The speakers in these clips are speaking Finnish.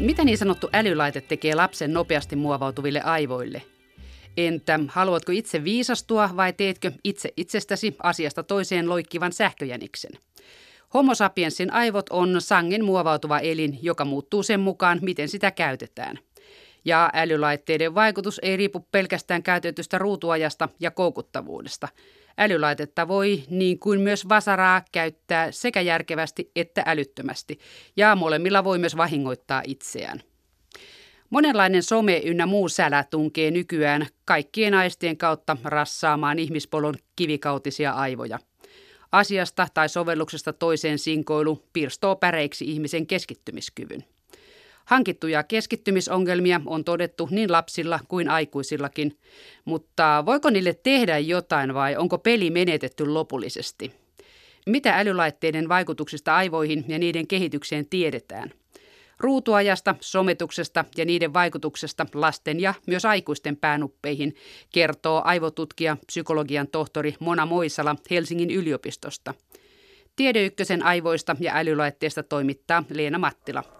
Mitä niin sanottu älylaite tekee lapsen nopeasti muovautuville aivoille? Entä haluatko itse viisastua vai teetkö itse itsestäsi asiasta toiseen loikkivan sähköjäniksen? Homo sapiensin aivot on sangen muovautuva elin, joka muuttuu sen mukaan, miten sitä käytetään. Ja älylaitteiden vaikutus ei riipu pelkästään käytetystä ruutuajasta ja koukuttavuudesta. Älylaitetta voi, niin kuin myös vasaraa, käyttää sekä järkevästi että älyttömästi, ja molemmilla voi myös vahingoittaa itseään. Monenlainen some ynnä muu sälä tunkee nykyään kaikkien aistien kautta rassaamaan ihmispolon kivikautisia aivoja. Asiasta tai sovelluksesta toiseen sinkoilu pirstoo päreiksi ihmisen keskittymiskyvyn. Hankittuja keskittymisongelmia on todettu niin lapsilla kuin aikuisillakin, mutta voiko niille tehdä jotain vai onko peli menetetty lopullisesti? Mitä älylaitteiden vaikutuksista aivoihin ja niiden kehitykseen tiedetään? Ruutuajasta, sometuksesta ja niiden vaikutuksesta lasten ja myös aikuisten päänuppeihin kertoo aivotutkija, psykologian tohtori Mona Moisala Helsingin yliopistosta. Tiedeykkösen aivoista ja älylaitteesta toimittaa Leena Mattila.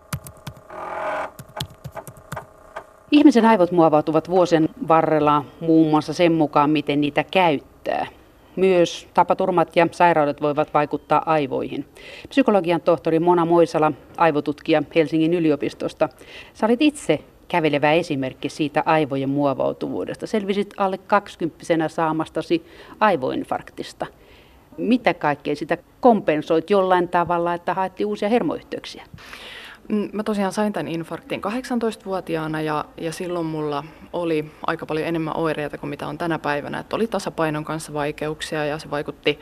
Ihmisen aivot muovautuvat vuosien varrella muun muassa sen mukaan, miten niitä käyttää. Myös tapaturmat ja sairaudet voivat vaikuttaa aivoihin. Psykologian tohtori Mona Moisala, aivotutkija Helsingin yliopistosta. Sä olit itse kävelevä esimerkki siitä aivojen muovautuvuudesta. Selvisit alle 20 saamastasi aivoinfarktista. Mitä kaikkea sitä kompensoit jollain tavalla, että haettiin uusia hermoyhteyksiä? Mm, mä tosiaan sain tämän infarktin 18-vuotiaana ja, ja silloin mulla oli aika paljon enemmän oireita kuin mitä on tänä päivänä. Että oli tasapainon kanssa vaikeuksia ja se vaikutti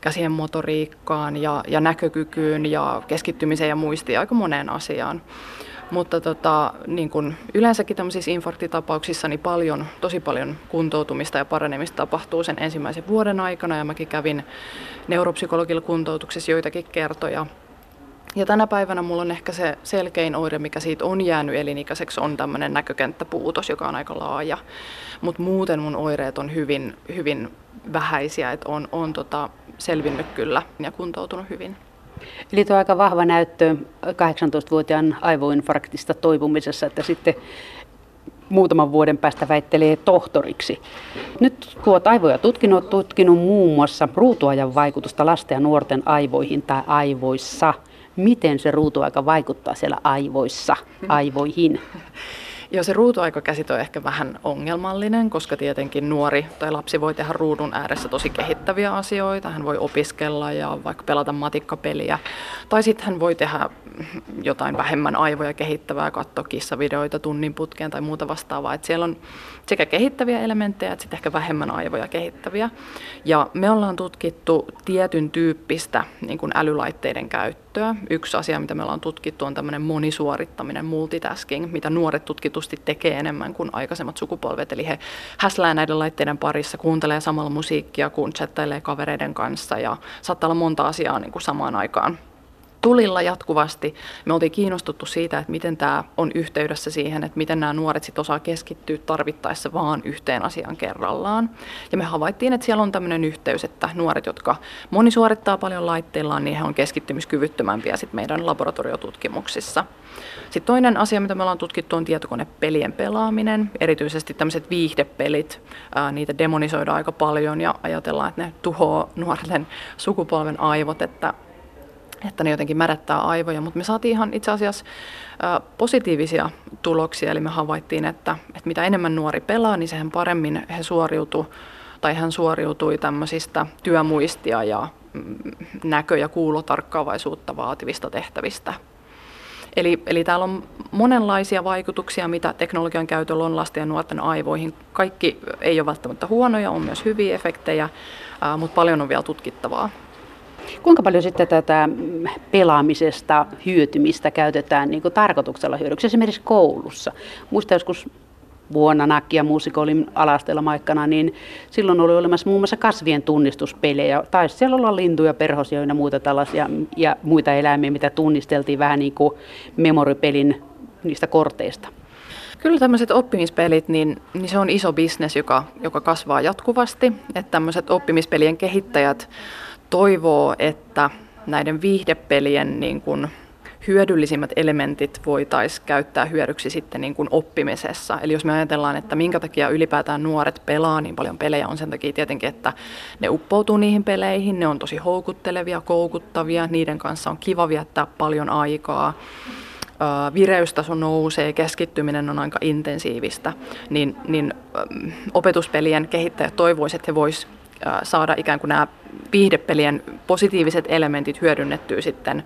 käsien motoriikkaan ja, ja näkökykyyn ja keskittymiseen ja muistiin aika moneen asiaan. Mutta tota, niin kun yleensäkin tämmöisissä infarktitapauksissa niin paljon, tosi paljon kuntoutumista ja paranemista tapahtuu sen ensimmäisen vuoden aikana ja mäkin kävin neuropsykologilla kuntoutuksessa joitakin kertoja ja tänä päivänä mulla on ehkä se selkein oire, mikä siitä on jäänyt elinikäiseksi, on tämmöinen näkökenttäpuutos, joka on aika laaja. Mutta muuten mun oireet on hyvin, hyvin vähäisiä, että on, on tota selvinnyt kyllä ja kuntoutunut hyvin. Eli tuo aika vahva näyttö 18-vuotiaan aivoinfarktista toipumisessa, että sitten muutaman vuoden päästä väittelee tohtoriksi. Nyt olet aivoja tutkinut, tutkinut muun muassa ruutuajan vaikutusta lasten ja nuorten aivoihin tai aivoissa – miten se ruutuaika vaikuttaa siellä aivoissa, aivoihin? Joo, se ruutuaikakäsite on ehkä vähän ongelmallinen, koska tietenkin nuori tai lapsi voi tehdä ruudun ääressä tosi kehittäviä asioita. Hän voi opiskella ja vaikka pelata matikkapeliä. Tai sitten hän voi tehdä jotain vähemmän aivoja kehittävää, katsoa kissavideoita tunnin putkeen tai muuta vastaavaa. Et siellä on sekä kehittäviä elementtejä että ehkä vähemmän aivoja kehittäviä. Ja me ollaan tutkittu tietyn tyyppistä niin kuin älylaitteiden käyttöä. Yksi asia, mitä me ollaan tutkittu, on tämmöinen monisuorittaminen, multitasking, mitä nuoret tutkitusti tekee enemmän kuin aikaisemmat sukupolvet. Eli he häslää näiden laitteiden parissa, kuuntelee samalla musiikkia, kun chattailee kavereiden kanssa ja saattaa olla monta asiaa niin kuin samaan aikaan tulilla jatkuvasti. Me oltiin kiinnostuttu siitä, että miten tämä on yhteydessä siihen, että miten nämä nuoret sit osaa keskittyä tarvittaessa vaan yhteen asiaan kerrallaan. Ja me havaittiin, että siellä on tämmöinen yhteys, että nuoret, jotka moni suorittaa paljon laitteillaan, niin he on keskittymiskyvyttömämpiä sit meidän laboratoriotutkimuksissa. Sitten toinen asia, mitä me ollaan tutkittu, on tietokonepelien pelaaminen. Erityisesti tämmöiset viihdepelit, ää, niitä demonisoidaan aika paljon ja ajatellaan, että ne tuhoaa nuorten sukupolven aivot, että että ne jotenkin märättää aivoja, mutta me saatiin ihan itse asiassa positiivisia tuloksia, eli me havaittiin, että, että mitä enemmän nuori pelaa, niin sehän paremmin he suoriutu tai hän suoriutui tämmöisistä työmuistia ja mm, näkö- ja kuulotarkkaavaisuutta vaativista tehtävistä. Eli, eli täällä on monenlaisia vaikutuksia, mitä teknologian käytöllä on lasten ja nuorten aivoihin. Kaikki ei ole välttämättä huonoja, on myös hyviä efektejä, mutta paljon on vielä tutkittavaa. Kuinka paljon sitten tätä pelaamisesta hyötymistä käytetään niin tarkoituksella hyödyksi esimerkiksi koulussa? Muista joskus vuonna Nakkia muusikoolin alasteella aikana, niin silloin oli olemassa muun muassa kasvien tunnistuspelejä. Taisi siellä olla lintuja, perhosia ja muita tällaisia ja muita eläimiä, mitä tunnisteltiin vähän niin kuin memoripelin niistä korteista. Kyllä tämmöiset oppimispelit, niin, niin se on iso bisnes, joka, joka kasvaa jatkuvasti. Että tämmöiset oppimispelien kehittäjät toivoo, että näiden viihdepelien niin kuin hyödyllisimmät elementit voitaisiin käyttää hyödyksi sitten niin kuin oppimisessa. Eli jos me ajatellaan, että minkä takia ylipäätään nuoret pelaa niin paljon pelejä, on sen takia tietenkin, että ne uppoutuu niihin peleihin, ne on tosi houkuttelevia, koukuttavia, niiden kanssa on kiva viettää paljon aikaa vireystaso nousee, keskittyminen on aika intensiivistä, niin, niin opetuspelien kehittäjät toivoisivat, että he voisivat saada ikään kuin nämä viihdepelien positiiviset elementit hyödynnettyä sitten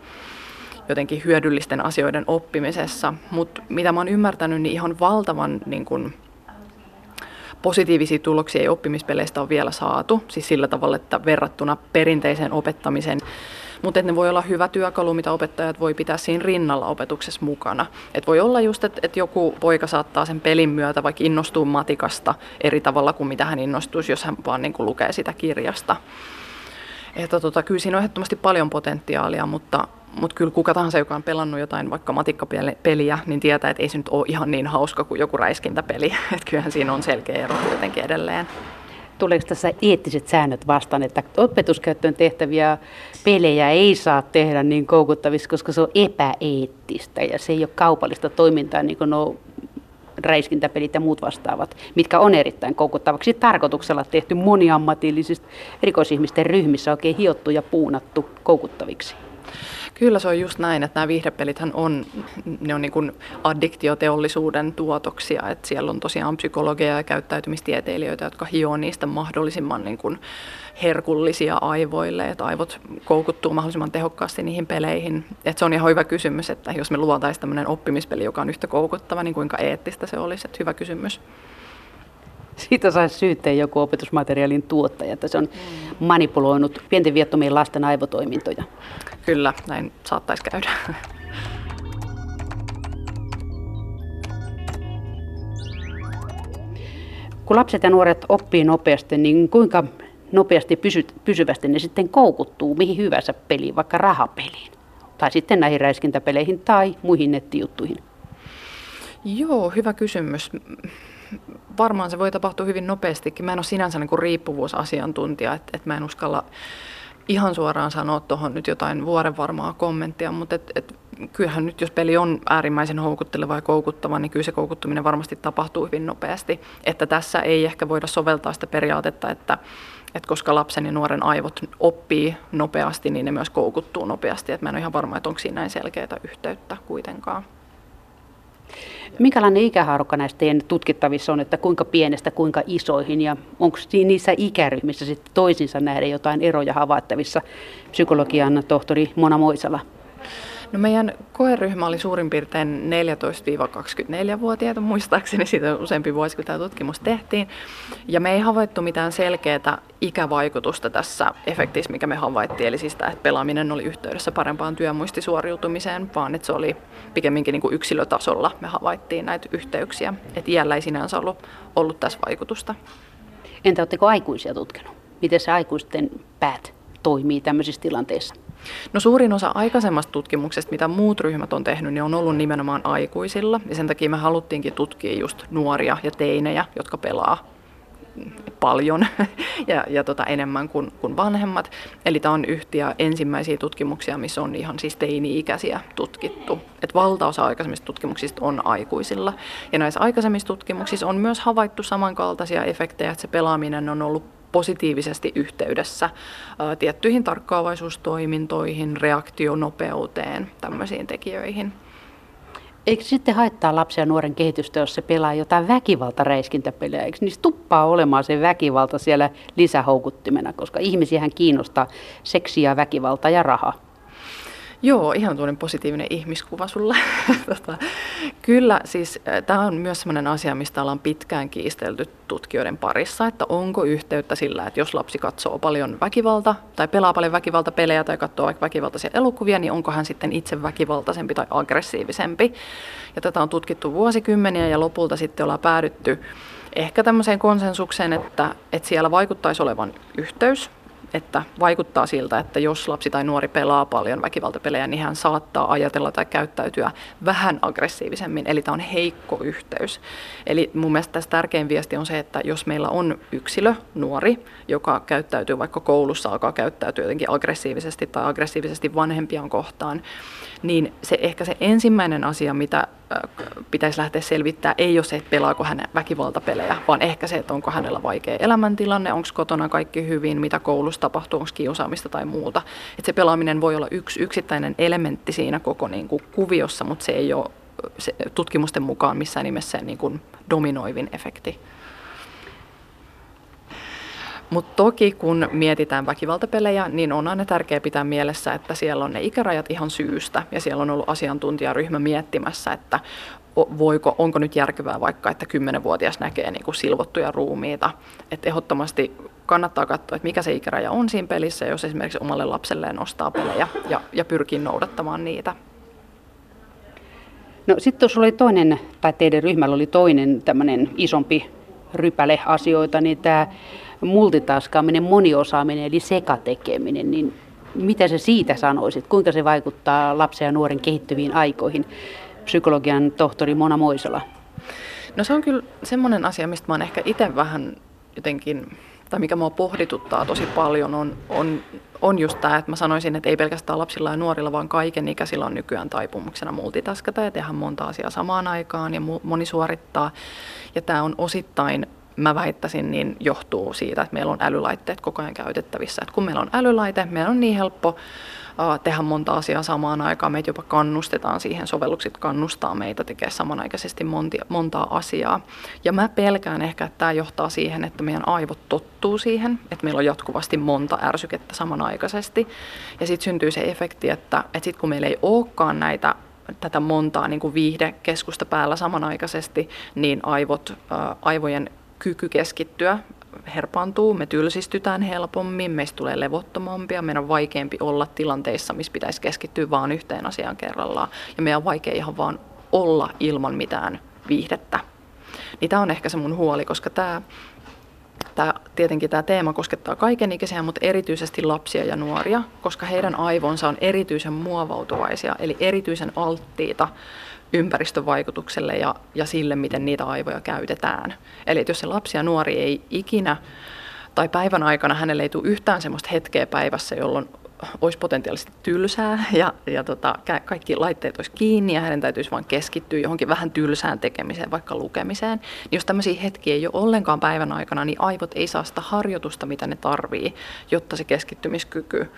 jotenkin hyödyllisten asioiden oppimisessa. Mutta mitä mä oon ymmärtänyt, niin ihan valtavan niin kun, positiivisia tuloksia ei oppimispeleistä ole vielä saatu. Siis sillä tavalla, että verrattuna perinteiseen opettamiseen mutta ne voi olla hyvä työkalu, mitä opettajat voi pitää siinä rinnalla opetuksessa mukana. Et voi olla just, että et joku poika saattaa sen pelin myötä vaikka innostua matikasta eri tavalla kuin mitä hän innostuisi, jos hän vaan niin lukee sitä kirjasta. Että tota, kyllä siinä on ehdottomasti paljon potentiaalia, mutta, mutta kyllä kuka tahansa, joka on pelannut jotain vaikka matikkapeliä, niin tietää, että ei se nyt ole ihan niin hauska kuin joku räiskintäpeli. Että kyllähän siinä on selkeä ero kuitenkin edelleen tuleeko tässä eettiset säännöt vastaan, että opetuskäyttöön tehtäviä pelejä ei saa tehdä niin koukuttavissa, koska se on epäeettistä ja se ei ole kaupallista toimintaa niin kuin nuo räiskintäpelit ja muut vastaavat, mitkä on erittäin koukuttavaksi tarkoituksella tehty moniammatillisista erikoisihmisten ryhmissä oikein hiottu ja puunattu koukuttaviksi. Kyllä se on just näin, että nämä viihdepelithän on, ne on niin kuin addiktioteollisuuden tuotoksia, että siellä on tosiaan psykologia ja käyttäytymistieteilijöitä, jotka hioo niistä mahdollisimman niin kuin herkullisia aivoille, että aivot koukuttuu mahdollisimman tehokkaasti niihin peleihin. Että se on ihan hyvä kysymys, että jos me luotaisiin tämmöinen oppimispeli, joka on yhtä koukuttava, niin kuinka eettistä se olisi, että hyvä kysymys. Siitä saisi syytteen joku opetusmateriaalin tuottaja, että se on manipuloinut pienten viettomien lasten aivotoimintoja. Kyllä, näin saattaisi käydä. Kun lapset ja nuoret oppii nopeasti, niin kuinka nopeasti pysy, pysyvästi ne sitten koukuttuu mihin hyvänsä peliin, vaikka rahapeliin? Tai sitten näihin räiskintäpeleihin tai muihin nettijuttuihin? Joo, hyvä kysymys varmaan se voi tapahtua hyvin nopeastikin. Mä en ole sinänsä niin kuin riippuvuusasiantuntija, että, että mä en uskalla ihan suoraan sanoa tuohon nyt jotain vuoren varmaa kommenttia, mutta et, et, kyllähän nyt jos peli on äärimmäisen houkutteleva ja koukuttava, niin kyllä se koukuttuminen varmasti tapahtuu hyvin nopeasti. Että tässä ei ehkä voida soveltaa sitä periaatetta, että, että koska lapsen ja nuoren aivot oppii nopeasti, niin ne myös koukuttuu nopeasti. Että mä en ole ihan varma, että onko siinä näin selkeää yhteyttä kuitenkaan. Minkälainen ikähaarukka näistä teidän tutkittavissa on, että kuinka pienestä kuinka isoihin ja onko niissä ikäryhmissä sitten toisinsa nähden jotain eroja havaittavissa? Psykologian tohtori Mona Moisala. No meidän koeryhmä oli suurin piirtein 14-24-vuotiaita, muistaakseni siitä useampi vuosi, kun tämä tutkimus tehtiin. Ja me ei havaittu mitään selkeää ikävaikutusta tässä efektissä, mikä me havaittiin, eli siis sitä, että pelaaminen oli yhteydessä parempaan työmuistisuoriutumiseen, vaan että se oli pikemminkin niin kuin yksilötasolla me havaittiin näitä yhteyksiä. Että iällä ei sinänsä ollut, ollut tässä vaikutusta. Entä oletteko aikuisia tutkinut? Miten se aikuisten päät toimii tämmöisissä tilanteissa? No suurin osa aikaisemmasta tutkimuksesta, mitä muut ryhmät on tehnyt, niin on ollut nimenomaan aikuisilla. Ja sen takia me haluttiinkin tutkia just nuoria ja teinejä, jotka pelaa paljon ja, ja tota, enemmän kuin, kuin vanhemmat. Eli tämä on yhtiä ensimmäisiä tutkimuksia, missä on ihan siis teini-ikäisiä tutkittu. Et valtaosa aikaisemmista tutkimuksista on aikuisilla. Ja näissä aikaisemmissa tutkimuksissa on myös havaittu samankaltaisia efektejä, että se pelaaminen on ollut positiivisesti yhteydessä tiettyihin tarkkaavaisuustoimintoihin, reaktionopeuteen, tämmöisiin tekijöihin. Eikö sitten haittaa lapsia ja nuoren kehitystä, jos se pelaa jotain väkivaltaräiskintäpelejä? Eikö niistä tuppaa olemaan se väkivalta siellä lisähoukuttimena, koska ihmisiähän kiinnostaa seksiä, väkivalta ja raha? Joo, ihan tuollainen positiivinen ihmiskuva sulla. tota, kyllä, siis tämä on myös sellainen asia, mistä ollaan pitkään kiistelty tutkijoiden parissa, että onko yhteyttä sillä, että jos lapsi katsoo paljon väkivalta tai pelaa paljon väkivaltapelejä tai katsoo vaikka väkivaltaisia elokuvia, niin onko hän sitten itse väkivaltaisempi tai aggressiivisempi. Ja tätä on tutkittu vuosikymmeniä ja lopulta sitten ollaan päädytty ehkä tämmöiseen konsensukseen, että, että siellä vaikuttaisi olevan yhteys että vaikuttaa siltä, että jos lapsi tai nuori pelaa paljon väkivaltapelejä, niin hän saattaa ajatella tai käyttäytyä vähän aggressiivisemmin, eli tämä on heikko yhteys. Eli mun mielestä tässä tärkein viesti on se, että jos meillä on yksilö, nuori, joka käyttäytyy vaikka koulussa, alkaa käyttäytyä jotenkin aggressiivisesti tai aggressiivisesti vanhempiaan kohtaan, niin se ehkä se ensimmäinen asia, mitä pitäisi lähteä selvittämään, ei ole se, että pelaako hän väkivaltapelejä, vaan ehkä se, että onko hänellä vaikea elämäntilanne, onko kotona kaikki hyvin, mitä koulussa tapahtuu, onko kiusaamista tai muuta. Että se pelaaminen voi olla yksi yksittäinen elementti siinä koko niin kuin kuviossa, mutta se ei ole se, tutkimusten mukaan missään nimessä niin kuin dominoivin efekti. Mutta toki kun mietitään väkivaltapelejä, niin on aina tärkeää pitää mielessä, että siellä on ne ikärajat ihan syystä. Ja siellä on ollut asiantuntijaryhmä miettimässä, että voiko, onko nyt järkevää vaikka, että 10-vuotias näkee niin kuin silvottuja ruumiita. Että ehdottomasti kannattaa katsoa, että mikä se ikäraja on siinä pelissä, jos esimerkiksi omalle lapselleen ostaa pelejä ja, ja pyrkii noudattamaan niitä. No sitten tuossa oli toinen, tai teidän ryhmällä oli toinen tämmöinen isompi rypäle asioita, niin tämä multitaskaaminen, moniosaaminen eli sekatekeminen, niin mitä se siitä sanoisit? Kuinka se vaikuttaa lapsen ja nuoren kehittyviin aikoihin? Psykologian tohtori Mona Moisala. No se on kyllä semmoinen asia, mistä mä oon ehkä itse vähän jotenkin, tai mikä mua pohdituttaa tosi paljon, on, on, on just tämä, että mä sanoisin, että ei pelkästään lapsilla ja nuorilla, vaan kaiken ikäisillä on nykyään taipumuksena multitaskata ja tehdä monta asiaa samaan aikaan ja moni suorittaa. Ja tämä on osittain mä väittäisin, niin johtuu siitä, että meillä on älylaitteet koko ajan käytettävissä. Että kun meillä on älylaite, meillä on niin helppo tehdä monta asiaa samaan aikaan. Meitä jopa kannustetaan siihen, sovellukset kannustaa meitä tekemään samanaikaisesti monta, montaa asiaa. Ja mä pelkään ehkä, että tämä johtaa siihen, että meidän aivot tottuu siihen, että meillä on jatkuvasti monta ärsykettä samanaikaisesti. Ja sitten syntyy se efekti, että, että sitten kun meillä ei olekaan näitä tätä montaa niin kuin viihdekeskusta päällä samanaikaisesti, niin aivot, aivojen kyky keskittyä herpaantuu, me tylsistytään helpommin, meistä tulee levottomampia, meidän on vaikeampi olla tilanteissa, missä pitäisi keskittyä vain yhteen asiaan kerrallaan. Ja meidän on vaikea ihan vaan olla ilman mitään viihdettä. Niin tämä on ehkä se mun huoli, koska tämä, tämä, tietenkin tämä teema koskettaa kaikenikäisiä, mutta erityisesti lapsia ja nuoria, koska heidän aivonsa on erityisen muovautuvaisia, eli erityisen alttiita ympäristövaikutukselle ja, ja sille, miten niitä aivoja käytetään. Eli jos se lapsi ja nuori ei ikinä tai päivän aikana hänelle ei tule yhtään sellaista hetkeä päivässä, jolloin olisi potentiaalisesti tylsää ja, ja tota, kaikki laitteet olisi kiinni ja hänen täytyisi vain keskittyä johonkin vähän tylsään tekemiseen, vaikka lukemiseen. Niin jos tämmöisiä hetkiä ei ole ollenkaan päivän aikana, niin aivot ei saa sitä harjoitusta, mitä ne tarvii, jotta se keskittymiskyky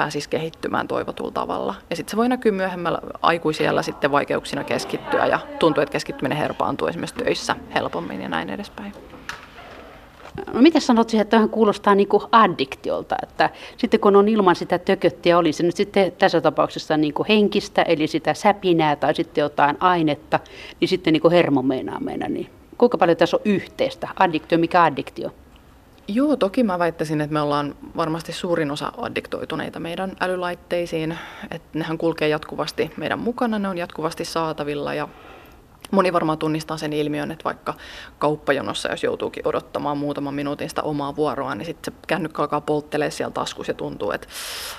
pääsisi kehittymään toivotulla tavalla. Ja sitten se voi näkyä myöhemmällä aikuisilla sitten vaikeuksina keskittyä ja tuntuu, että keskittyminen herpaantuu esimerkiksi töissä helpommin ja näin edespäin. No miten sanot siihen, että tähän kuulostaa niin kuin addiktiolta, että sitten kun on ilman sitä tököttiä, oli se nyt sitten tässä tapauksessa niin kuin henkistä, eli sitä säpinää tai sitten jotain ainetta, niin sitten niin kuin hermo meinaa mennä, niin kuinka paljon tässä on yhteistä? Addiktio, mikä addiktio? Joo, toki mä väittäisin, että me ollaan varmasti suurin osa addiktoituneita meidän älylaitteisiin. Että nehän kulkee jatkuvasti meidän mukana, ne on jatkuvasti saatavilla ja Moni varmaan tunnistaa sen ilmiön, että vaikka kauppajonossa, jos joutuukin odottamaan muutaman minuutin sitä omaa vuoroa, niin sitten se kännykkä alkaa polttelee siellä taskussa ja tuntuu, että,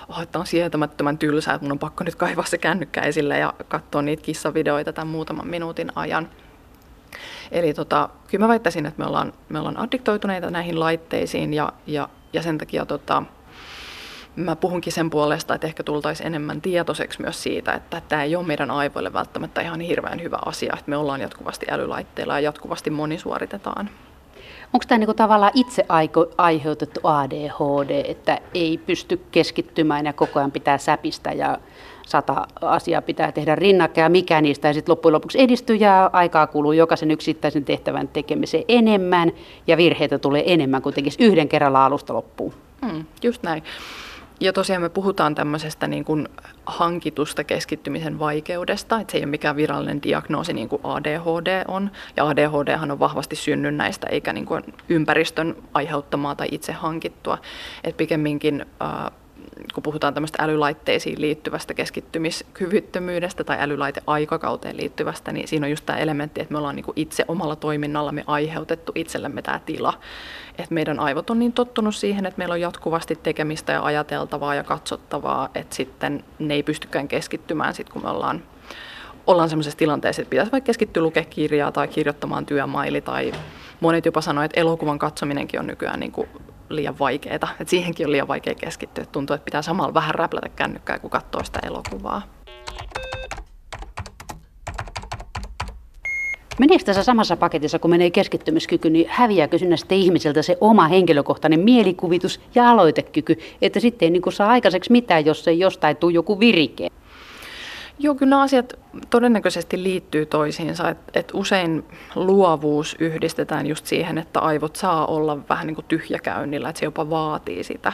oh, että on sietämättömän tylsää, että mun on pakko nyt kaivaa se kännykkä esille ja katsoa niitä kissavideoita tämän muutaman minuutin ajan. Eli tota, kyllä mä väittäisin, että me ollaan, me ollaan addiktoituneita näihin laitteisiin ja, ja, ja sen takia tota, mä puhunkin sen puolesta, että ehkä tultaisiin enemmän tietoiseksi myös siitä, että tämä ei ole meidän aivoille välttämättä ihan hirveän hyvä asia, että me ollaan jatkuvasti älylaitteilla ja jatkuvasti monisuoritetaan. Onko tämä niinku tavallaan itse aiheutettu ADHD, että ei pysty keskittymään ja koko ajan pitää säpistä ja sata asiaa pitää tehdä rinnakkain ja mikä niistä ei sitten loppujen lopuksi edisty ja aikaa kuluu jokaisen yksittäisen tehtävän tekemiseen enemmän ja virheitä tulee enemmän kuin tekisi yhden kerralla alusta loppuun. Mm, just näin. Ja tosiaan me puhutaan tämmöisestä niin kuin hankitusta keskittymisen vaikeudesta, että se ei ole mikään virallinen diagnoosi niin kuin ADHD on. Ja ADHD on vahvasti synnynnäistä eikä niin kuin ympäristön aiheuttamaa tai itse hankittua. Et pikemminkin äh, kun puhutaan tämmöistä älylaitteisiin liittyvästä keskittymiskyvyttömyydestä tai älylaiteaikakauteen liittyvästä, niin siinä on just tämä elementti, että me ollaan niinku itse omalla toiminnallamme aiheutettu itsellemme tämä tila. Että meidän aivot on niin tottunut siihen, että meillä on jatkuvasti tekemistä ja ajateltavaa ja katsottavaa, että sitten ne ei pystykään keskittymään sit, kun me ollaan ollaan sellaisessa tilanteessa, että pitäisi vaikka keskittyä lukea kirjaa tai kirjoittamaan työmaili tai monet jopa sanoivat, että elokuvan katsominenkin on nykyään niin kuin liian vaikeaa. Että siihenkin on liian vaikea keskittyä. Tuntuu, että pitää samalla vähän räplätä kännykkää, kun katsoo sitä elokuvaa. Meneekö tässä samassa paketissa, kun menee keskittymiskyky, niin häviääkö sinne sitten ihmiseltä se oma henkilökohtainen mielikuvitus ja aloitekyky, että sitten ei niin saa aikaiseksi mitään, jos ei jostain tule joku virike? Joo, kyllä nämä asiat todennäköisesti liittyy toisiinsa. Et, et usein luovuus yhdistetään just siihen, että aivot saa olla vähän niin kuin tyhjäkäynnillä, että se jopa vaatii sitä.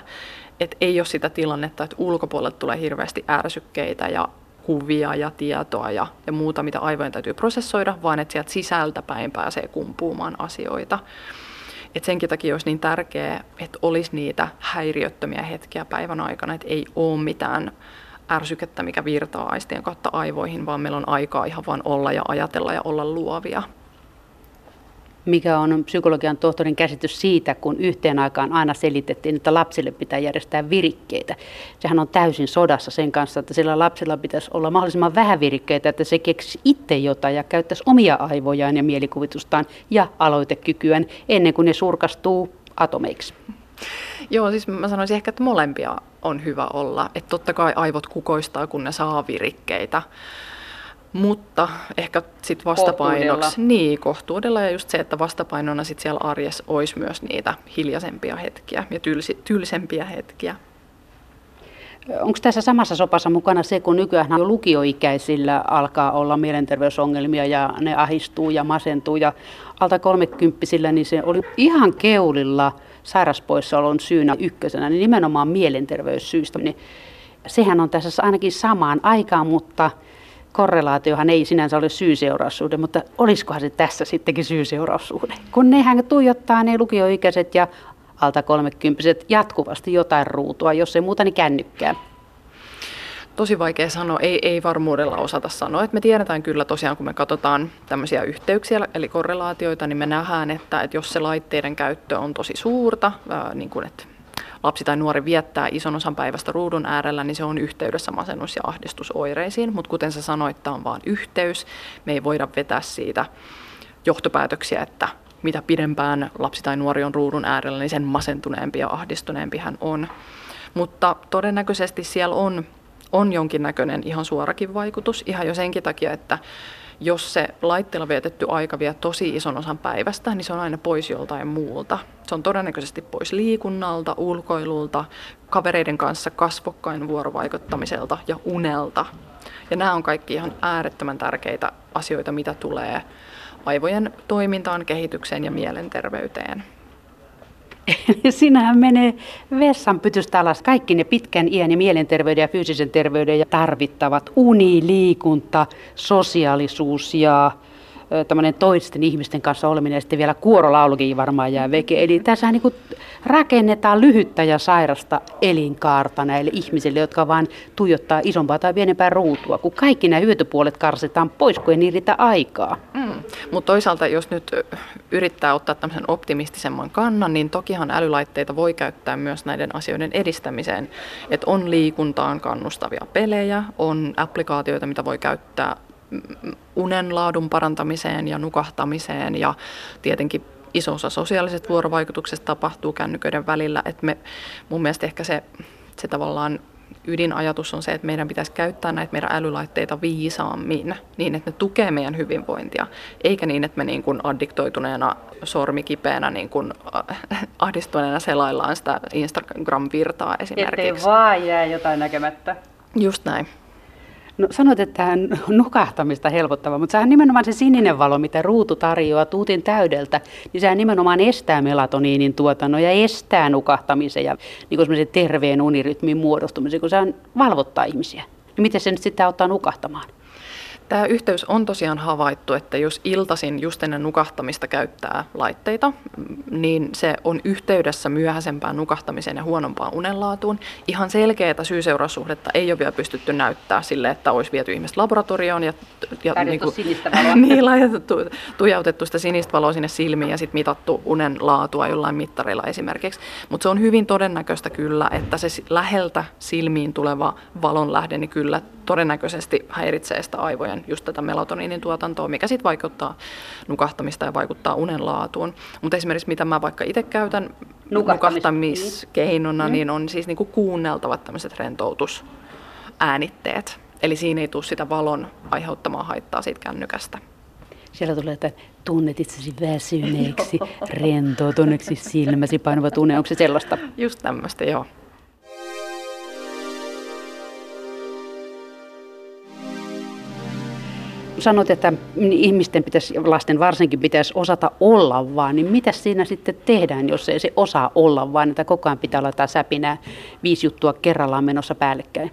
Et ei ole sitä tilannetta, että ulkopuolelta tulee hirveästi ärsykkeitä ja kuvia ja tietoa ja, ja muuta, mitä aivojen täytyy prosessoida, vaan että sieltä sisältäpäin pääsee kumpuumaan asioita. Et senkin takia olisi niin tärkeää, että olisi niitä häiriöttömiä hetkiä päivän aikana, että ei ole mitään ärsykettä, mikä virtaa aistien kautta aivoihin, vaan meillä on aikaa ihan vain olla ja ajatella ja olla luovia. Mikä on psykologian tohtorin käsitys siitä, kun yhteen aikaan aina selitettiin, että lapsille pitää järjestää virikkeitä. Sehän on täysin sodassa sen kanssa, että sillä lapsella pitäisi olla mahdollisimman vähän virikkeitä, että se keksisi itse jotain ja käyttäisi omia aivojaan ja mielikuvitustaan ja aloitekykyään ennen kuin ne surkastuu atomeiksi. Joo, siis mä sanoisin ehkä, että molempia on hyvä olla. Että totta kai aivot kukoistaa, kun ne saa virikkeitä. Mutta ehkä sitten vastapainoksi, niin kohtuudella ja just se, että vastapainona sitten siellä arjessa olisi myös niitä hiljaisempia hetkiä ja tylsi, tylsempiä hetkiä. Onko tässä samassa sopassa mukana se, kun nykyään jo lukioikäisillä alkaa olla mielenterveysongelmia ja ne ahistuu ja masentuu ja alta kolmekymppisillä, niin se oli ihan keulilla – sairaspoissaolon syynä ykkösenä, niin nimenomaan mielenterveyssyistä. Niin sehän on tässä ainakin samaan aikaan, mutta korrelaatiohan ei sinänsä ole syy-seuraussuhde, mutta olisikohan se tässä sittenkin syy-seuraussuhde? Kun nehän tuijottaa ne lukioikäiset ja alta kolmekymppiset jatkuvasti jotain ruutua, jos ei muuta niin kännykkää tosi vaikea sanoa, ei, ei varmuudella osata sanoa. Et me tiedetään kyllä tosiaan, kun me katsotaan tämmöisiä yhteyksiä, eli korrelaatioita, niin me nähdään, että, että jos se laitteiden käyttö on tosi suurta, ää, niin kuin että lapsi tai nuori viettää ison osan päivästä ruudun äärellä, niin se on yhteydessä masennus- ja ahdistusoireisiin. Mutta kuten sä sanoit, tämä on vain yhteys. Me ei voida vetää siitä johtopäätöksiä, että mitä pidempään lapsi tai nuori on ruudun äärellä, niin sen masentuneempi ja ahdistuneempi hän on. Mutta todennäköisesti siellä on on jonkinnäköinen ihan suorakin vaikutus, ihan jo senkin takia, että jos se laitteella vietetty aika vie tosi ison osan päivästä, niin se on aina pois joltain muulta. Se on todennäköisesti pois liikunnalta, ulkoilulta, kavereiden kanssa kasvokkain vuorovaikuttamiselta ja unelta. Ja nämä on kaikki ihan äärettömän tärkeitä asioita, mitä tulee aivojen toimintaan, kehitykseen ja mielenterveyteen. Eli sinähän menee vessanpytystä alas kaikki ne pitkän iän ja mielenterveyden ja fyysisen terveyden ja tarvittavat uni, liikunta, sosiaalisuus ja tämmöinen toisten ihmisten kanssa oleminen ja sitten vielä kuorolaulukin varmaan jää veke. Eli tässä niin rakennetaan lyhyttä ja sairasta elinkaarta näille ihmisille, jotka vaan tuijottaa isompaa tai pienempää ruutua, kun kaikki nämä hyötypuolet karsitaan pois, kun ei riitä aikaa. Mm. Mutta toisaalta, jos nyt yrittää ottaa tämmöisen optimistisemman kannan, niin tokihan älylaitteita voi käyttää myös näiden asioiden edistämiseen. Että on liikuntaan kannustavia pelejä, on applikaatioita, mitä voi käyttää unen laadun parantamiseen ja nukahtamiseen ja tietenkin iso osa sosiaalisesta vuorovaikutuksesta tapahtuu kännyköiden välillä. Et me, mun mielestä ehkä se, se tavallaan ydinajatus on se, että meidän pitäisi käyttää näitä meidän älylaitteita viisaammin, niin että ne tukee meidän hyvinvointia, eikä niin, että me niin kuin addiktoituneena, sormikipeänä, niin kuin ahdistuneena selaillaan sitä Instagram-virtaa esimerkiksi. Ettei vaan jää jotain näkemättä. Just näin. No sanoit, että hän nukahtamista helpottava, mutta sehän nimenomaan se sininen valo, mitä ruutu tarjoaa tuutin täydeltä, niin sehän nimenomaan estää melatoniinin tuotannon ja estää nukahtamisen ja niin terveen unirytmin muodostumisen, kun se valvottaa ihmisiä. Niin miten se nyt sitten auttaa nukahtamaan? Tämä yhteys on tosiaan havaittu, että jos iltasin just ennen nukahtamista käyttää laitteita, niin se on yhteydessä myöhäisempään nukahtamiseen ja huonompaan unenlaatuun. Ihan selkeää syy-seuraussuhdetta ei ole vielä pystytty näyttää sille, että olisi viety ihmiset laboratorioon ja, ja niin kuin, sinistä valoa. niin, laitettu, tujautettu sitä sinistä valoa sinne silmiin ja sitten mitattu unen laatua jollain mittarilla esimerkiksi. Mutta se on hyvin todennäköistä kyllä, että se läheltä silmiin tuleva valonlähde niin kyllä todennäköisesti häiritsee sitä aivojen just tätä melatoniinin tuotantoa, mikä sitten vaikuttaa nukahtamista ja vaikuttaa unen laatuun. Mutta esimerkiksi mitä mä vaikka itse käytän nukahtamiskeinona, mm. niin on siis niinku kuunneltavat tämmöiset rentoutusäänitteet. Eli siinä ei tule sitä valon aiheuttamaa haittaa siitä kännykästä. Siellä tulee, että tunnet itsesi väsyneeksi, rentoutuneeksi, silmäsi painuva tunne. Onko se sellaista? Just tämmöistä, joo. Sanot, että ihmisten pitäisi, lasten varsinkin pitäisi osata olla vaan, niin mitä siinä sitten tehdään, jos ei se osaa olla vaan, että koko ajan pitää laittaa säpinää viisi juttua kerrallaan menossa päällekkäin?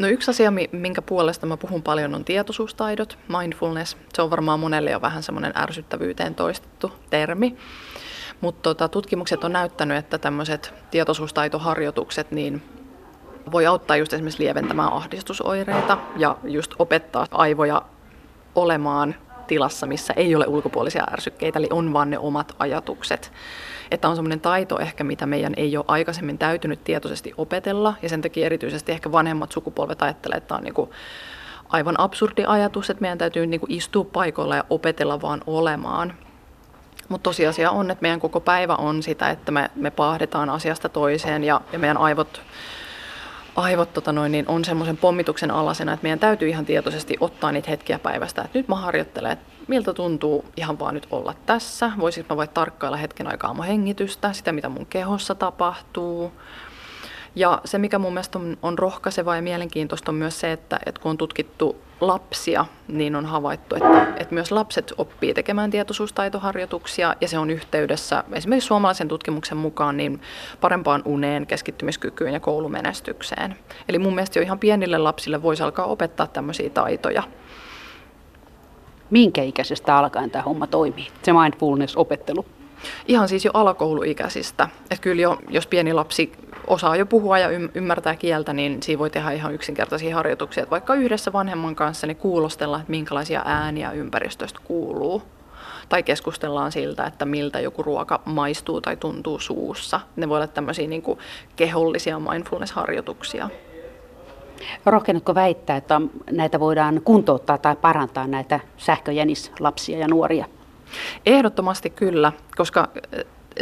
No yksi asia, minkä puolesta mä puhun paljon, on tietoisuustaidot, mindfulness. Se on varmaan monelle jo vähän semmoinen ärsyttävyyteen toistettu termi. Mutta tota, tutkimukset on näyttänyt, että tämmöiset tietoisuustaitoharjoitukset, niin voi auttaa just esimerkiksi lieventämään ahdistusoireita ja just opettaa aivoja olemaan tilassa, missä ei ole ulkopuolisia ärsykkeitä, eli on vain ne omat ajatukset. Että on semmoinen taito ehkä, mitä meidän ei ole aikaisemmin täytynyt tietoisesti opetella, ja sen takia erityisesti ehkä vanhemmat sukupolvet ajattelee, että tämä on niin kuin aivan absurdi ajatus, että meidän täytyy niin kuin istua paikoilla ja opetella vaan olemaan. Mutta tosiasia on, että meidän koko päivä on sitä, että me, me paahdetaan asiasta toiseen ja, ja meidän aivot aivot tota noin, niin on semmoisen pommituksen alasena, että meidän täytyy ihan tietoisesti ottaa niitä hetkiä päivästä, että nyt mä harjoittelen, että miltä tuntuu ihan vaan nyt olla tässä. Voisinko mä vaikka tarkkailla hetken aikaa mun hengitystä, sitä mitä mun kehossa tapahtuu. Ja se, mikä mun mielestä on, on rohkaisevaa ja mielenkiintoista, on myös se, että, että kun on tutkittu lapsia, niin on havaittu, että, että myös lapset oppii tekemään tietoisuustaitoharjoituksia ja se on yhteydessä esimerkiksi suomalaisen tutkimuksen mukaan niin parempaan uneen, keskittymiskykyyn ja koulumenestykseen. Eli mun mielestä jo ihan pienille lapsille voisi alkaa opettaa tämmöisiä taitoja. Minkä ikäisestä alkaen tämä homma toimii, se mindfulness-opettelu? Ihan siis jo alakouluikäisistä. Että kyllä jo, jos pieni lapsi osaa jo puhua ja ymmärtää kieltä, niin siinä voi tehdä ihan yksinkertaisia harjoituksia. Että vaikka yhdessä vanhemman kanssa niin kuulostella, että minkälaisia ääniä ympäristöstä kuuluu. Tai keskustellaan siltä, että miltä joku ruoka maistuu tai tuntuu suussa. Ne voi olla tämmöisiä niin kuin kehollisia mindfulness-harjoituksia. Rohkenetko väittää, että näitä voidaan kuntouttaa tai parantaa näitä sähköjänislapsia ja nuoria? Ehdottomasti kyllä, koska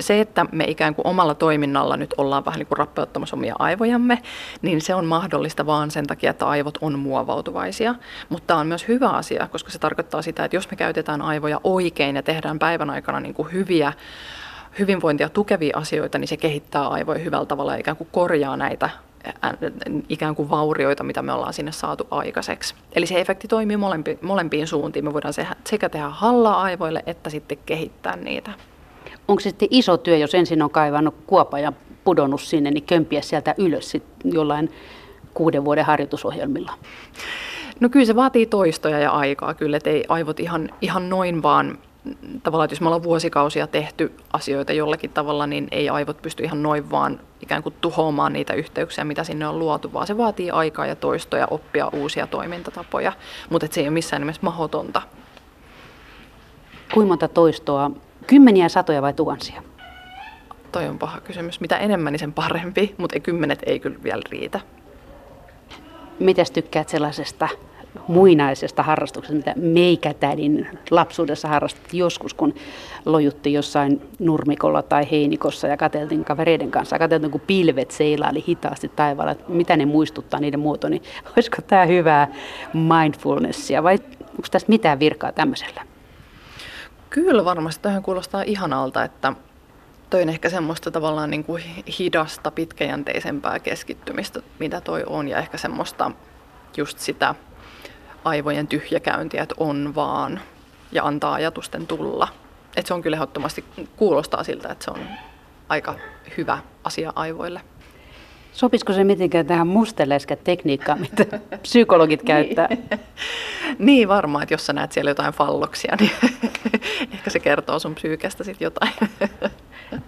se, että me ikään kuin omalla toiminnalla nyt ollaan vähän niin kuin rappeuttamassa omia aivojamme, niin se on mahdollista vaan sen takia, että aivot on muovautuvaisia. Mutta tämä on myös hyvä asia, koska se tarkoittaa sitä, että jos me käytetään aivoja oikein ja tehdään päivän aikana niin kuin hyviä hyvinvointia tukevia asioita, niin se kehittää aivoja hyvällä tavalla ja ikään kuin korjaa näitä ikään kuin vaurioita, mitä me ollaan sinne saatu aikaiseksi. Eli se efekti toimii molempi, molempiin suuntiin. Me voidaan sekä tehdä hallaa aivoille että sitten kehittää niitä. Onko se sitten iso työ, jos ensin on kaivannut kuopa ja pudonnut sinne, niin kömpiä sieltä ylös sit jollain kuuden vuoden harjoitusohjelmilla? No kyllä se vaatii toistoja ja aikaa kyllä, että ei aivot ihan, ihan noin vaan tavallaan, että jos me ollaan vuosikausia tehty asioita jollakin tavalla, niin ei aivot pysty ihan noin vaan ikään kuin tuhoamaan niitä yhteyksiä, mitä sinne on luotu, vaan se vaatii aikaa ja toistoja oppia uusia toimintatapoja, mutta se ei ole missään nimessä mahdotonta. Kuinka monta toistoa? Kymmeniä, satoja vai tuhansia? Toi on paha kysymys. Mitä enemmän, niin sen parempi, mutta kymmenet ei kyllä vielä riitä. Mitäs tykkäät sellaisesta muinaisesta harrastuksesta, mitä meikätädin lapsuudessa harrastettiin joskus, kun lojutti jossain nurmikolla tai heinikossa ja katseltiin kavereiden kanssa. Katseltiin, kun pilvet seilaili hitaasti taivaalla, että mitä ne muistuttaa niiden muoto, niin olisiko tämä hyvää mindfulnessia vai onko tässä mitään virkaa tämmöisellä? Kyllä varmasti. Tähän kuulostaa ihanalta, että toi on ehkä semmoista tavallaan niin kuin hidasta, pitkäjänteisempää keskittymistä, mitä toi on, ja ehkä semmoista just sitä aivojen tyhjäkäyntiä, että on vaan ja antaa ajatusten tulla. Et se on kyllä ehdottomasti, kuulostaa siltä, että se on aika hyvä asia aivoille. Sopisiko se mitenkään tähän musteleskä tekniikkaan, mitä psykologit käyttää? niin varmaan, että jos sä näet siellä jotain falloksia, niin ehkä se kertoo sun psyykestä sitten jotain.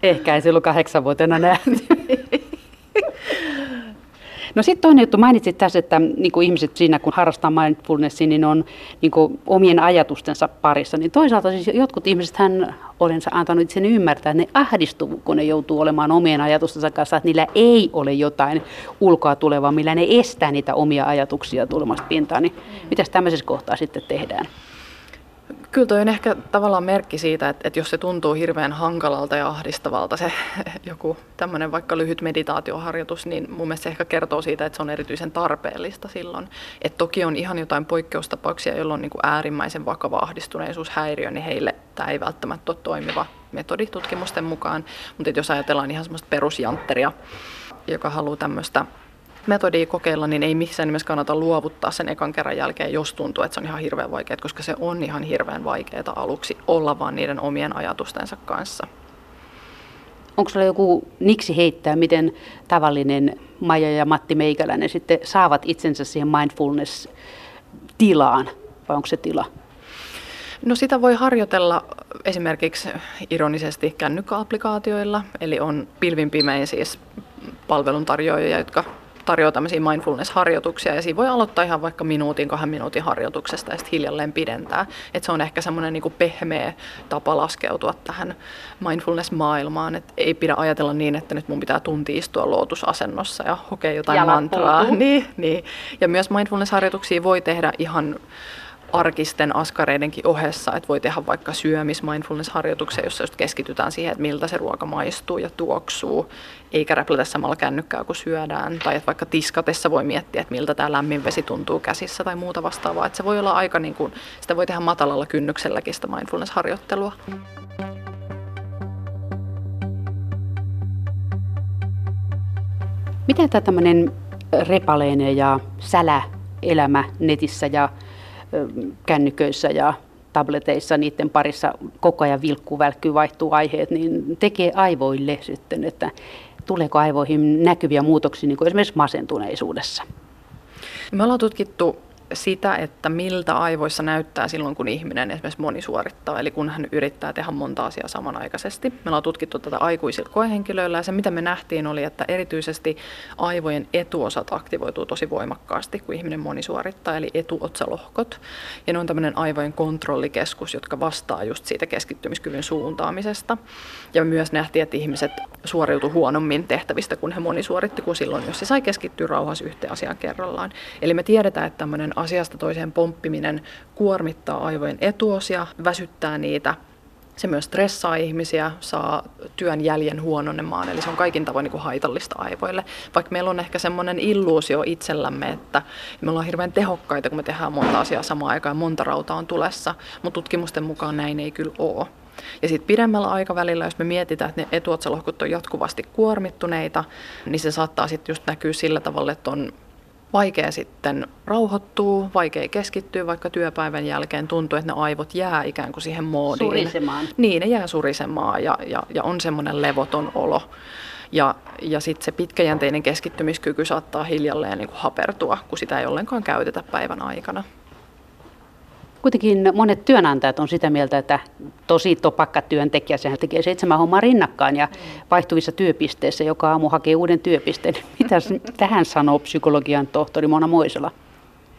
Ehkä ei silloin kahdeksanvuotena nähty. No sitten toinen juttu, mainitsit tässä, että niin kuin ihmiset siinä kun harrastaa mindfulnessia, niin on niin kuin omien ajatustensa parissa. Niin toisaalta siis jotkut ihmiset hän olensa antanut sen ymmärtää, että ne ahdistuu, kun ne joutuu olemaan omien ajatustensa kanssa, että niillä ei ole jotain ulkoa tulevaa, millä ne estää niitä omia ajatuksia tulemasta pintaan. Niin mitäs tämmöisessä kohtaa sitten tehdään? Kyllä toi on ehkä tavallaan merkki siitä, että, että jos se tuntuu hirveän hankalalta ja ahdistavalta se joku tämmöinen vaikka lyhyt meditaatioharjoitus, niin mun mielestä se ehkä kertoo siitä, että se on erityisen tarpeellista silloin. Et toki on ihan jotain poikkeustapauksia, jolloin on niin kuin äärimmäisen vakava ahdistuneisuushäiriö, niin heille tämä ei välttämättä ole toimiva metodi tutkimusten mukaan. Mutta jos ajatellaan ihan semmoista perusjantteria, joka haluaa tämmöistä metodia kokeilla, niin ei missään nimessä kannata luovuttaa sen ekan kerran jälkeen, jos tuntuu, että se on ihan hirveän vaikeaa, koska se on ihan hirveän vaikeaa aluksi olla vaan niiden omien ajatustensa kanssa. Onko sulla joku niksi heittää, miten tavallinen Maija ja Matti Meikäläinen sitten saavat itsensä siihen mindfulness-tilaan, vai onko se tila? No sitä voi harjoitella esimerkiksi ironisesti kännykkäapplikaatioilla, eli on pilvin pimein siis palveluntarjoajia, jotka tarjoaa tämmöisiä mindfulness-harjoituksia ja siinä voi aloittaa ihan vaikka minuutin, kahden minuutin harjoituksesta ja sitten hiljalleen pidentää. Et se on ehkä semmoinen niin pehmeä tapa laskeutua tähän mindfulness-maailmaan. Et ei pidä ajatella niin, että nyt mun pitää tunti istua lootusasennossa ja hokea jotain Jalat mantraa. Niin, niin. Ja myös mindfulness-harjoituksia voi tehdä ihan arkisten askareidenkin ohessa, että voi tehdä vaikka syömis mindfulness-harjoituksia, jossa just keskitytään siihen, että miltä se ruoka maistuu ja tuoksuu, eikä räplätä samalla kännykkää kun syödään. Tai että vaikka tiskatessa voi miettiä, että miltä tämä lämmin vesi tuntuu käsissä tai muuta vastaavaa. Että se voi olla aika, niin kuin, sitä voi tehdä matalalla kynnykselläkin sitä mindfulness-harjoittelua. Miten tämä tämmöinen repaleinen ja sälä elämä netissä ja kännyköissä ja tableteissa, niiden parissa koko ajan vilkkuu, välkkyy, vaihtuu aiheet, niin tekee aivoille sitten, että tuleeko aivoihin näkyviä muutoksia, niin kuin esimerkiksi masentuneisuudessa. Me ollaan tutkittu sitä, että miltä aivoissa näyttää silloin, kun ihminen esimerkiksi monisuorittaa, eli kun hän yrittää tehdä monta asiaa samanaikaisesti. Me ollaan tutkittu tätä aikuisilla koehenkilöillä ja se, mitä me nähtiin, oli, että erityisesti aivojen etuosat aktivoituu tosi voimakkaasti, kun ihminen monisuorittaa, eli etuotsalohkot. Ja ne on tämmöinen aivojen kontrollikeskus, jotka vastaa just siitä keskittymiskyvyn suuntaamisesta. Ja myös nähtiin, että ihmiset suoriutuivat huonommin tehtävistä, kun he monisuoritti, kuin silloin, jos se sai keskittyä rauhassa yhteen asiaan kerrallaan. Eli me tiedetään, että tämmöinen asiasta toiseen pomppiminen kuormittaa aivojen etuosia, väsyttää niitä. Se myös stressaa ihmisiä, saa työn jäljen huononemaan, eli se on kaikin tavoin niin kuin haitallista aivoille. Vaikka meillä on ehkä semmoinen illuusio itsellämme, että me ollaan hirveän tehokkaita, kun me tehdään monta asiaa samaan aikaan ja monta rautaa on tulessa, mutta tutkimusten mukaan näin ei kyllä ole. Ja sitten pidemmällä aikavälillä, jos me mietitään, että ne etuotsalohkot on jatkuvasti kuormittuneita, niin se saattaa sitten just näkyä sillä tavalla, että on vaikea sitten rauhoittuu, vaikea keskittyä, vaikka työpäivän jälkeen tuntuu, että ne aivot jää ikään kuin siihen moodiin. Surisemaan. Niin, ne jää surisemaan ja, ja, ja on semmoinen levoton olo. Ja, ja sitten se pitkäjänteinen keskittymiskyky saattaa hiljalleen niin kuin hapertua, kun sitä ei ollenkaan käytetä päivän aikana. Kuitenkin monet työnantajat on sitä mieltä, että tosi topakka työntekijä, sehän tekee seitsemän hommaa rinnakkain ja vaihtuvissa työpisteissä joka aamu hakee uuden työpisteen. Mitä tähän sanoo psykologian tohtori Mona Moisela?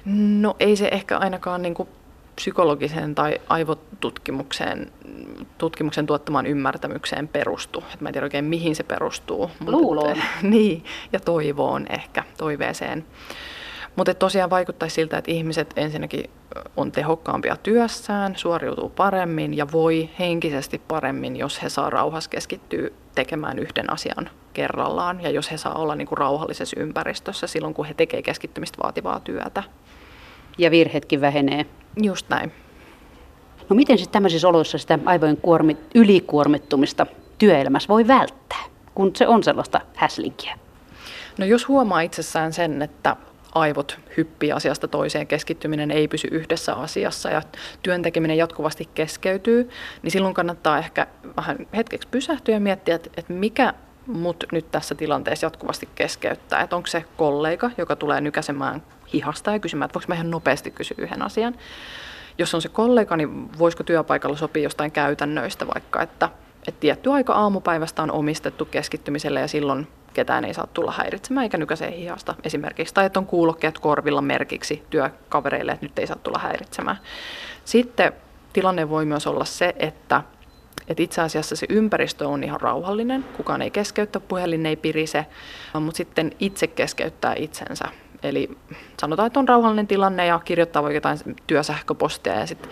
No ei se ehkä ainakaan niin kuin psykologiseen tai aivotutkimukseen tutkimuksen tuottamaan ymmärtämykseen perustu. Et mä en tiedä oikein mihin se perustuu. Luuloon. niin, ja toivoon ehkä, toiveeseen. Mutta tosiaan vaikuttaisi siltä, että ihmiset ensinnäkin on tehokkaampia työssään, suoriutuu paremmin ja voi henkisesti paremmin, jos he saa rauhassa keskittyä tekemään yhden asian kerrallaan ja jos he saa olla niin kuin rauhallisessa ympäristössä silloin, kun he tekevät keskittymistä vaativaa työtä. Ja virheetkin vähenee. Just näin. No miten sitten tämmöisissä oloissa sitä aivojen kuormi, ylikuormittumista työelämässä voi välttää, kun se on sellaista häslinkiä? No jos huomaa itsessään sen, että aivot hyppii asiasta toiseen, keskittyminen ei pysy yhdessä asiassa ja työn tekeminen jatkuvasti keskeytyy, niin silloin kannattaa ehkä vähän hetkeksi pysähtyä ja miettiä, että, että mikä mutta nyt tässä tilanteessa jatkuvasti keskeyttää. Että onko se kollega, joka tulee nykäsemään hihasta ja kysymään, että voiko mä ihan nopeasti kysyä yhden asian. Jos on se kollega, niin voisiko työpaikalla sopia jostain käytännöistä vaikka, että, että tietty aika aamupäivästä on omistettu keskittymiselle ja silloin ketään ei saa tulla häiritsemään eikä nykäisee hihasta esimerkiksi. Tai että on kuulokkeet korvilla merkiksi työkavereille, että nyt ei saa tulla häiritsemään. Sitten tilanne voi myös olla se, että että itse asiassa se ympäristö on ihan rauhallinen, kukaan ei keskeyttä, puhelin ei pirise, mutta sitten itse keskeyttää itsensä. Eli sanotaan, että on rauhallinen tilanne ja kirjoittaa jotain työsähköpostia ja sitten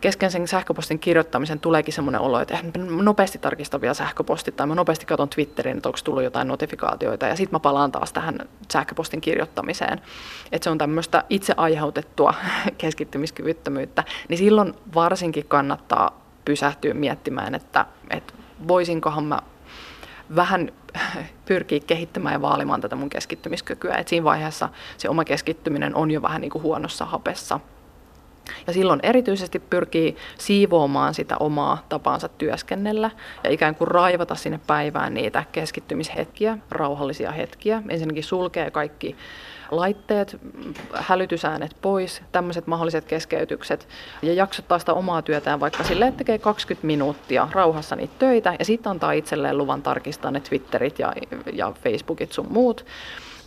kesken sen sähköpostin kirjoittamisen tuleekin semmoinen olo, että nopeasti tarkistan vielä sähköpostit tai mä nopeasti katson Twitterin, että onko tullut jotain notifikaatioita ja sitten mä palaan taas tähän sähköpostin kirjoittamiseen. Että se on tämmöistä itse aiheutettua keskittymiskyvyttömyyttä, niin silloin varsinkin kannattaa pysähtyä miettimään, että, että voisinkohan mä vähän pyrkiä kehittämään ja vaalimaan tätä mun keskittymiskykyä. Et siinä vaiheessa se oma keskittyminen on jo vähän niin kuin huonossa hapessa. Ja silloin erityisesti pyrkii siivoamaan sitä omaa tapaansa työskennellä ja ikään kuin raivata sinne päivään niitä keskittymishetkiä, rauhallisia hetkiä. Ensinnäkin sulkee kaikki laitteet, hälytysäänet pois, tämmöiset mahdolliset keskeytykset ja jaksottaa sitä omaa työtään vaikka sille, että tekee 20 minuuttia rauhassa niitä töitä ja sitten antaa itselleen luvan tarkistaa ne Twitterit ja, ja Facebookit sun muut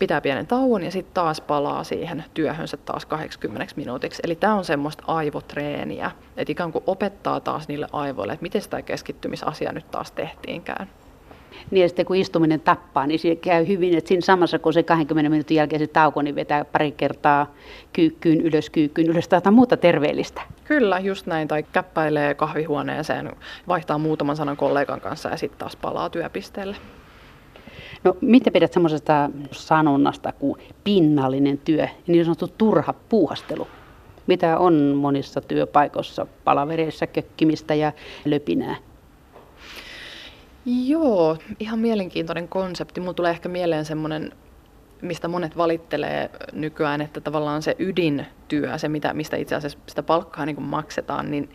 pitää pienen tauon ja sitten taas palaa siihen työhönsä taas 80 minuutiksi. Eli tämä on semmoista aivotreeniä, että ikään kuin opettaa taas niille aivoille, että miten sitä keskittymisasia nyt taas tehtiinkään. Niin ja sitten kun istuminen tappaa, niin se käy hyvin, että siinä samassa kun se 20 minuutin jälkeen se tauko, niin vetää pari kertaa kyykkyyn ylös, kyykkyyn ylös tai jotain muuta terveellistä. Kyllä, just näin. Tai käppäilee kahvihuoneeseen, vaihtaa muutaman sanan kollegan kanssa ja sitten taas palaa työpisteelle. No, mitä pidät semmoisesta sanonnasta kuin pinnallinen työ, niin sanottu turha puuhastelu? Mitä on monissa työpaikoissa, palavereissa, kökkimistä ja löpinää? Joo, ihan mielenkiintoinen konsepti. Mulla tulee ehkä mieleen semmoinen, mistä monet valittelee nykyään, että tavallaan se ydintyö, se mitä, mistä itse asiassa sitä palkkaa niin maksetaan, niin,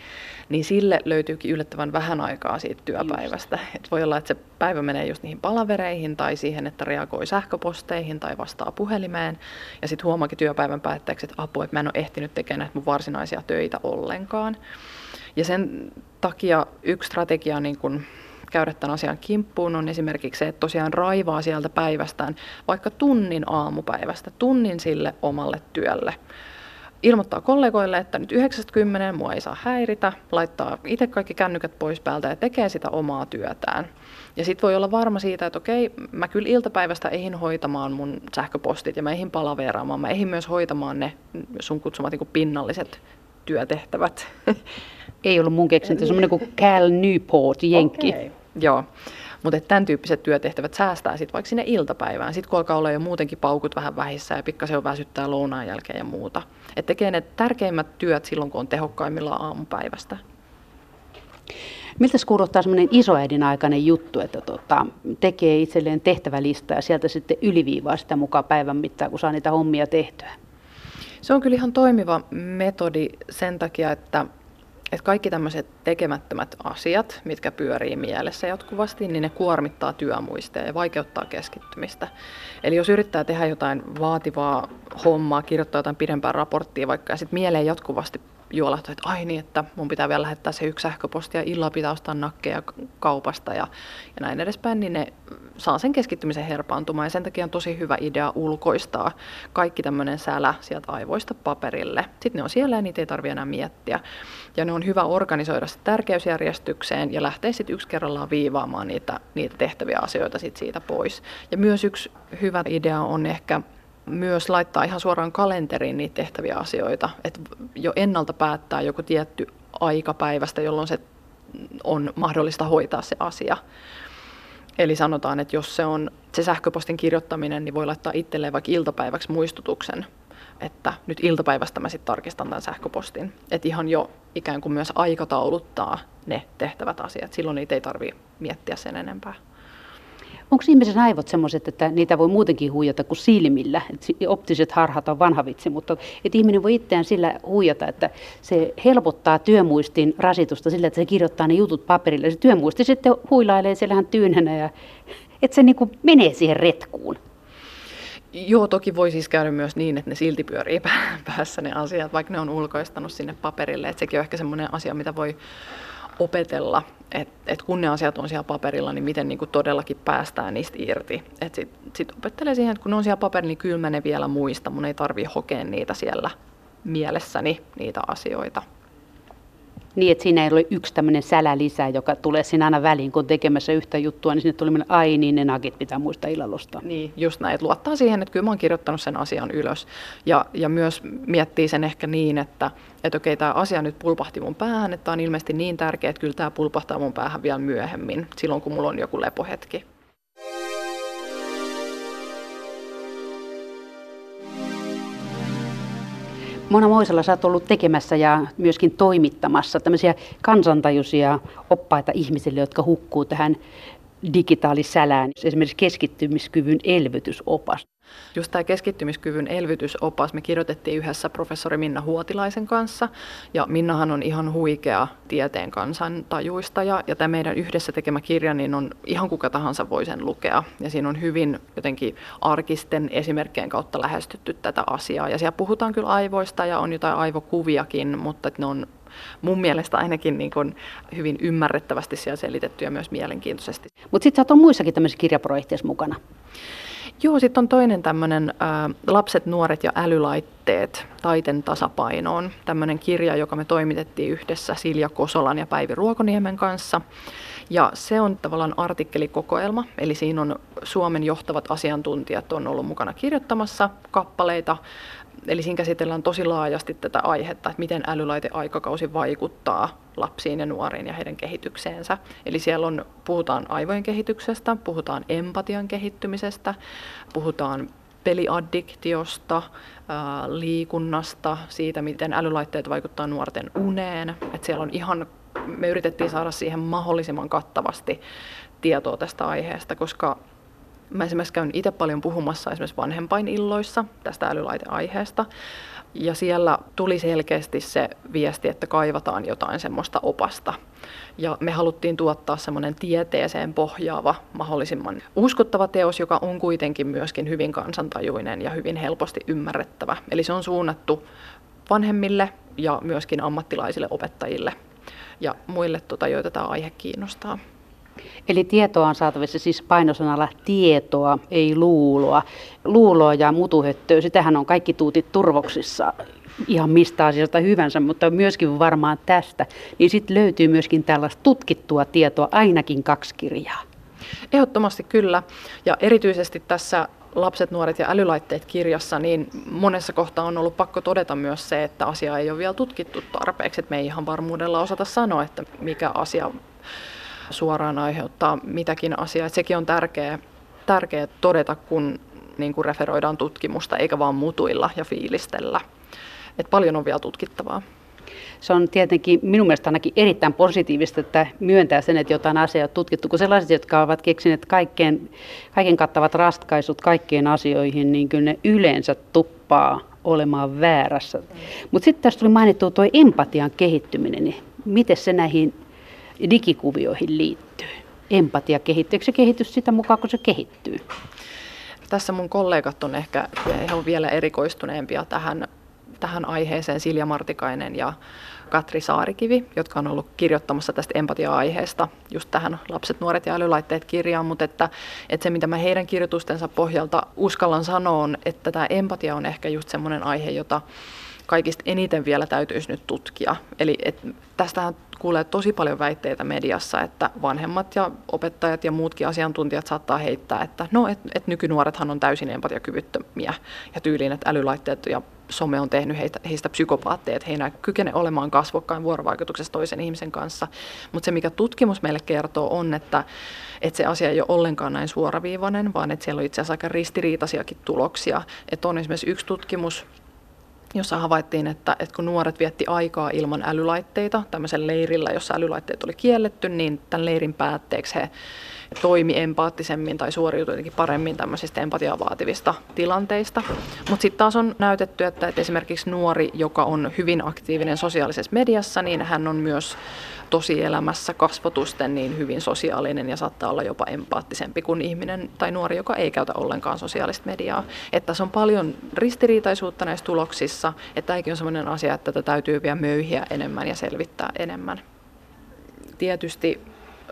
niin sille löytyykin yllättävän vähän aikaa siitä työpäivästä. Et voi olla, että se päivä menee just niihin palavereihin tai siihen, että reagoi sähköposteihin tai vastaa puhelimeen. Ja sitten huomaakin työpäivän päätteeksi, että apua, että mä en ole ehtinyt tekemään näitä mun varsinaisia töitä ollenkaan. Ja sen takia yksi strategia niin kun käydä tämän asian kimppuun on esimerkiksi se, että tosiaan raivaa sieltä päivästään vaikka tunnin aamupäivästä, tunnin sille omalle työlle. Ilmoittaa kollegoille, että nyt 90 mua ei saa häiritä, laittaa itse kaikki kännykät pois päältä ja tekee sitä omaa työtään. Ja sitten voi olla varma siitä, että okei, mä kyllä iltapäivästä eihin hoitamaan mun sähköpostit ja mä eihin palaveraamaan, mä eihin myös hoitamaan ne sun kutsumat niin pinnalliset työtehtävät. Ei ollut mun keksintö, semmoinen kuin Cal Newport, Jenkki. Okay. Joo. Mutta tämän tyyppiset työtehtävät säästää sitten vaikka sinne iltapäivään. Sitten kun alkaa olla jo muutenkin paukut vähän vähissä ja pikkasen on väsyttää lounaan jälkeen ja muuta. Että tekee ne tärkeimmät työt silloin, kun on tehokkaimmillaan aamupäivästä. Miltä kuulostaa semmoinen isoäidin aikainen juttu, että tota, tekee itselleen tehtävälista ja sieltä sitten yliviivaa sitä mukaan päivän mittaan, kun saa niitä hommia tehtyä? Se on kyllä ihan toimiva metodi sen takia, että että kaikki tämmöiset tekemättömät asiat, mitkä pyörii mielessä jatkuvasti, niin ne kuormittaa työmuisteja ja vaikeuttaa keskittymistä. Eli jos yrittää tehdä jotain vaativaa hommaa, kirjoittaa jotain pidempää raporttia vaikka, ja sitten mieleen jatkuvasti juolahtaa, että ai niin, että mun pitää vielä lähettää se yksi sähköposti ja illalla pitää ostaa nakkeja kaupasta ja, ja näin edespäin, niin ne saa sen keskittymisen herpaantumaan ja sen takia on tosi hyvä idea ulkoistaa kaikki tämmöinen sälä sieltä aivoista paperille. Sitten ne on siellä ja niitä ei tarvitse enää miettiä. Ja ne on hyvä organisoida se tärkeysjärjestykseen ja lähteä sitten yksi kerrallaan viivaamaan niitä, niitä tehtäviä asioita sit siitä pois. Ja myös yksi hyvä idea on ehkä myös laittaa ihan suoraan kalenteriin niitä tehtäviä asioita, että jo ennalta päättää joku tietty aika päivästä, jolloin se on mahdollista hoitaa se asia. Eli sanotaan, että jos se on se sähköpostin kirjoittaminen, niin voi laittaa itselleen vaikka iltapäiväksi muistutuksen, että nyt iltapäivästä mä sitten tarkistan tämän sähköpostin. Että ihan jo ikään kuin myös aikatauluttaa ne tehtävät asiat. Silloin niitä ei tarvitse miettiä sen enempää. Onko ihmisen aivot sellaiset, että niitä voi muutenkin huijata kuin silmillä? Et optiset harhat on vanha vitsi, mutta et ihminen voi itseään sillä huijata, että se helpottaa työmuistin rasitusta sillä, että se kirjoittaa ne jutut paperille. Se työmuisti sitten huilailee siellähän tyynänä ja että se niin menee siihen retkuun. Joo, toki voi siis käydä myös niin, että ne silti pyörii päässä ne asiat, vaikka ne on ulkoistanut sinne paperille. Että sekin on ehkä semmoinen asia, mitä voi opetella, että et kun ne asiat on siellä paperilla, niin miten niin kuin todellakin päästään niistä irti. Sitten sit opettelee siihen, että kun ne on siellä paperilla, niin kyllä mä ne vielä muista. Mun ei tarvi hokea niitä siellä mielessäni, niitä asioita niin, että siinä ei ole yksi tämmöinen sälä lisää, joka tulee siinä aina väliin, kun tekemässä yhtä juttua, niin sinne tuli mennä, ai niin, ne nagit pitää muistaa illallosta. Niin, just näin, että luottaa siihen, että kyllä mä oon kirjoittanut sen asian ylös. Ja, ja myös miettii sen ehkä niin, että, että okei, tämä asia nyt pulpahti mun päähän, että tämä on ilmeisesti niin tärkeä, että kyllä tämä pulpahtaa mun päähän vielä myöhemmin, silloin kun mulla on joku lepohetki. Mona Moisella sä oot ollut tekemässä ja myöskin toimittamassa tämmöisiä kansantajuisia oppaita ihmisille, jotka hukkuu tähän digitaalisälään, esimerkiksi keskittymiskyvyn elvytysopas. Just tämä keskittymiskyvyn elvytysopas me kirjoitettiin yhdessä professori Minna Huotilaisen kanssa. Ja Minnahan on ihan huikea tieteen kansantajuista ja, ja tämä meidän yhdessä tekemä kirja niin on ihan kuka tahansa voi sen lukea. Ja siinä on hyvin jotenkin arkisten esimerkkien kautta lähestytty tätä asiaa. Ja siellä puhutaan kyllä aivoista ja on jotain aivokuviakin, mutta ne on mun mielestä ainakin niin kuin hyvin ymmärrettävästi siellä selitetty ja myös mielenkiintoisesti. Mutta sitten sä oot muissakin tämmöisissä kirjaprojekteissa mukana. Joo, sitten on toinen tämmöinen Lapset, nuoret ja älylaitteet taiten tasapainoon. Tämmöinen kirja, joka me toimitettiin yhdessä Silja Kosolan ja Päivi Ruokoniemen kanssa. Ja se on tavallaan artikkelikokoelma, eli siinä on Suomen johtavat asiantuntijat on ollut mukana kirjoittamassa kappaleita Eli siinä käsitellään tosi laajasti tätä aihetta, että miten älylaiteaikakausi vaikuttaa lapsiin ja nuoriin ja heidän kehitykseensä. Eli siellä on, puhutaan aivojen kehityksestä, puhutaan empatian kehittymisestä, puhutaan peliaddiktiosta, liikunnasta, siitä, miten älylaitteet vaikuttaa nuorten uneen. Et siellä on ihan, me yritettiin saada siihen mahdollisimman kattavasti tietoa tästä aiheesta, koska Mä esimerkiksi käyn itse paljon puhumassa esimerkiksi vanhempainilloissa tästä älylaiteaiheesta. Ja siellä tuli selkeästi se viesti, että kaivataan jotain semmoista opasta. Ja me haluttiin tuottaa semmoinen tieteeseen pohjaava, mahdollisimman uskottava teos, joka on kuitenkin myöskin hyvin kansantajuinen ja hyvin helposti ymmärrettävä. Eli se on suunnattu vanhemmille ja myöskin ammattilaisille opettajille ja muille, tota, joita tämä aihe kiinnostaa. Eli tietoa on saatavissa siis painosanalla tietoa, ei luuloa. Luuloa ja mutuhöttöä, sitähän on kaikki tuutit turvoksissa ihan mistä asiasta hyvänsä, mutta myöskin varmaan tästä. Niin sitten löytyy myöskin tällaista tutkittua tietoa, ainakin kaksi kirjaa. Ehdottomasti kyllä. Ja erityisesti tässä Lapset, nuoret ja älylaitteet kirjassa, niin monessa kohtaa on ollut pakko todeta myös se, että asia ei ole vielä tutkittu tarpeeksi. Että me ei ihan varmuudella osata sanoa, että mikä asia suoraan aiheuttaa mitäkin asiaa. sekin on tärkeää, tärkeä todeta, kun niin kuin referoidaan tutkimusta, eikä vaan mutuilla ja fiilistellä. Et paljon on vielä tutkittavaa. Se on tietenkin minun mielestä ainakin erittäin positiivista, että myöntää sen, että jotain asiaa on tutkittu, kun sellaiset, jotka ovat keksineet kaikkeen, kaiken kattavat ratkaisut kaikkiin asioihin, niin kyllä ne yleensä tuppaa olemaan väärässä. Mutta sitten tässä tuli mainittu tuo empatian kehittyminen, niin miten se näihin digikuvioihin liittyy? Empatia kehittyy. Eikö se kehitys sitä mukaan, kun se kehittyy? Tässä mun kollegat on ehkä he on vielä erikoistuneempia tähän, tähän aiheeseen, Silja Martikainen ja Katri Saarikivi, jotka on ollut kirjoittamassa tästä empatia-aiheesta just tähän Lapset, nuoret ja älylaitteet kirjaan, mutta että, että se mitä mä heidän kirjoitustensa pohjalta uskallan sanoa on, että tämä empatia on ehkä just semmoinen aihe, jota kaikista eniten vielä täytyisi nyt tutkia. Eli et tästähän kuulee tosi paljon väitteitä mediassa, että vanhemmat ja opettajat ja muutkin asiantuntijat saattaa heittää, että no, et, et nykynuorethan on täysin empatiakyvyttömiä ja tyyliin, että älylaitteet ja some on tehnyt heistä, heistä psykopaatteja, että he eivät kykene olemaan kasvokkain vuorovaikutuksessa toisen ihmisen kanssa. Mutta se, mikä tutkimus meille kertoo, on, että, että se asia ei ole ollenkaan näin suoraviivainen, vaan että siellä on itse asiassa aika ristiriitaisiakin tuloksia. Että on esimerkiksi yksi tutkimus, jossa havaittiin, että, että kun nuoret vietti aikaa ilman älylaitteita tämmöisen leirillä, jossa älylaitteet oli kielletty, niin tämän leirin päätteeksi he toimi empaattisemmin tai suoriutui jotenkin paremmin tämmöisistä empatiaa vaativista tilanteista. Mutta sitten taas on näytetty, että, että esimerkiksi nuori, joka on hyvin aktiivinen sosiaalisessa mediassa, niin hän on myös tosielämässä kasvotusten niin hyvin sosiaalinen ja saattaa olla jopa empaattisempi kuin ihminen tai nuori, joka ei käytä ollenkaan sosiaalista mediaa. Että tässä on paljon ristiriitaisuutta näissä tuloksissa, että tämäkin on sellainen asia, että tätä täytyy vielä möyhiä enemmän ja selvittää enemmän. Tietysti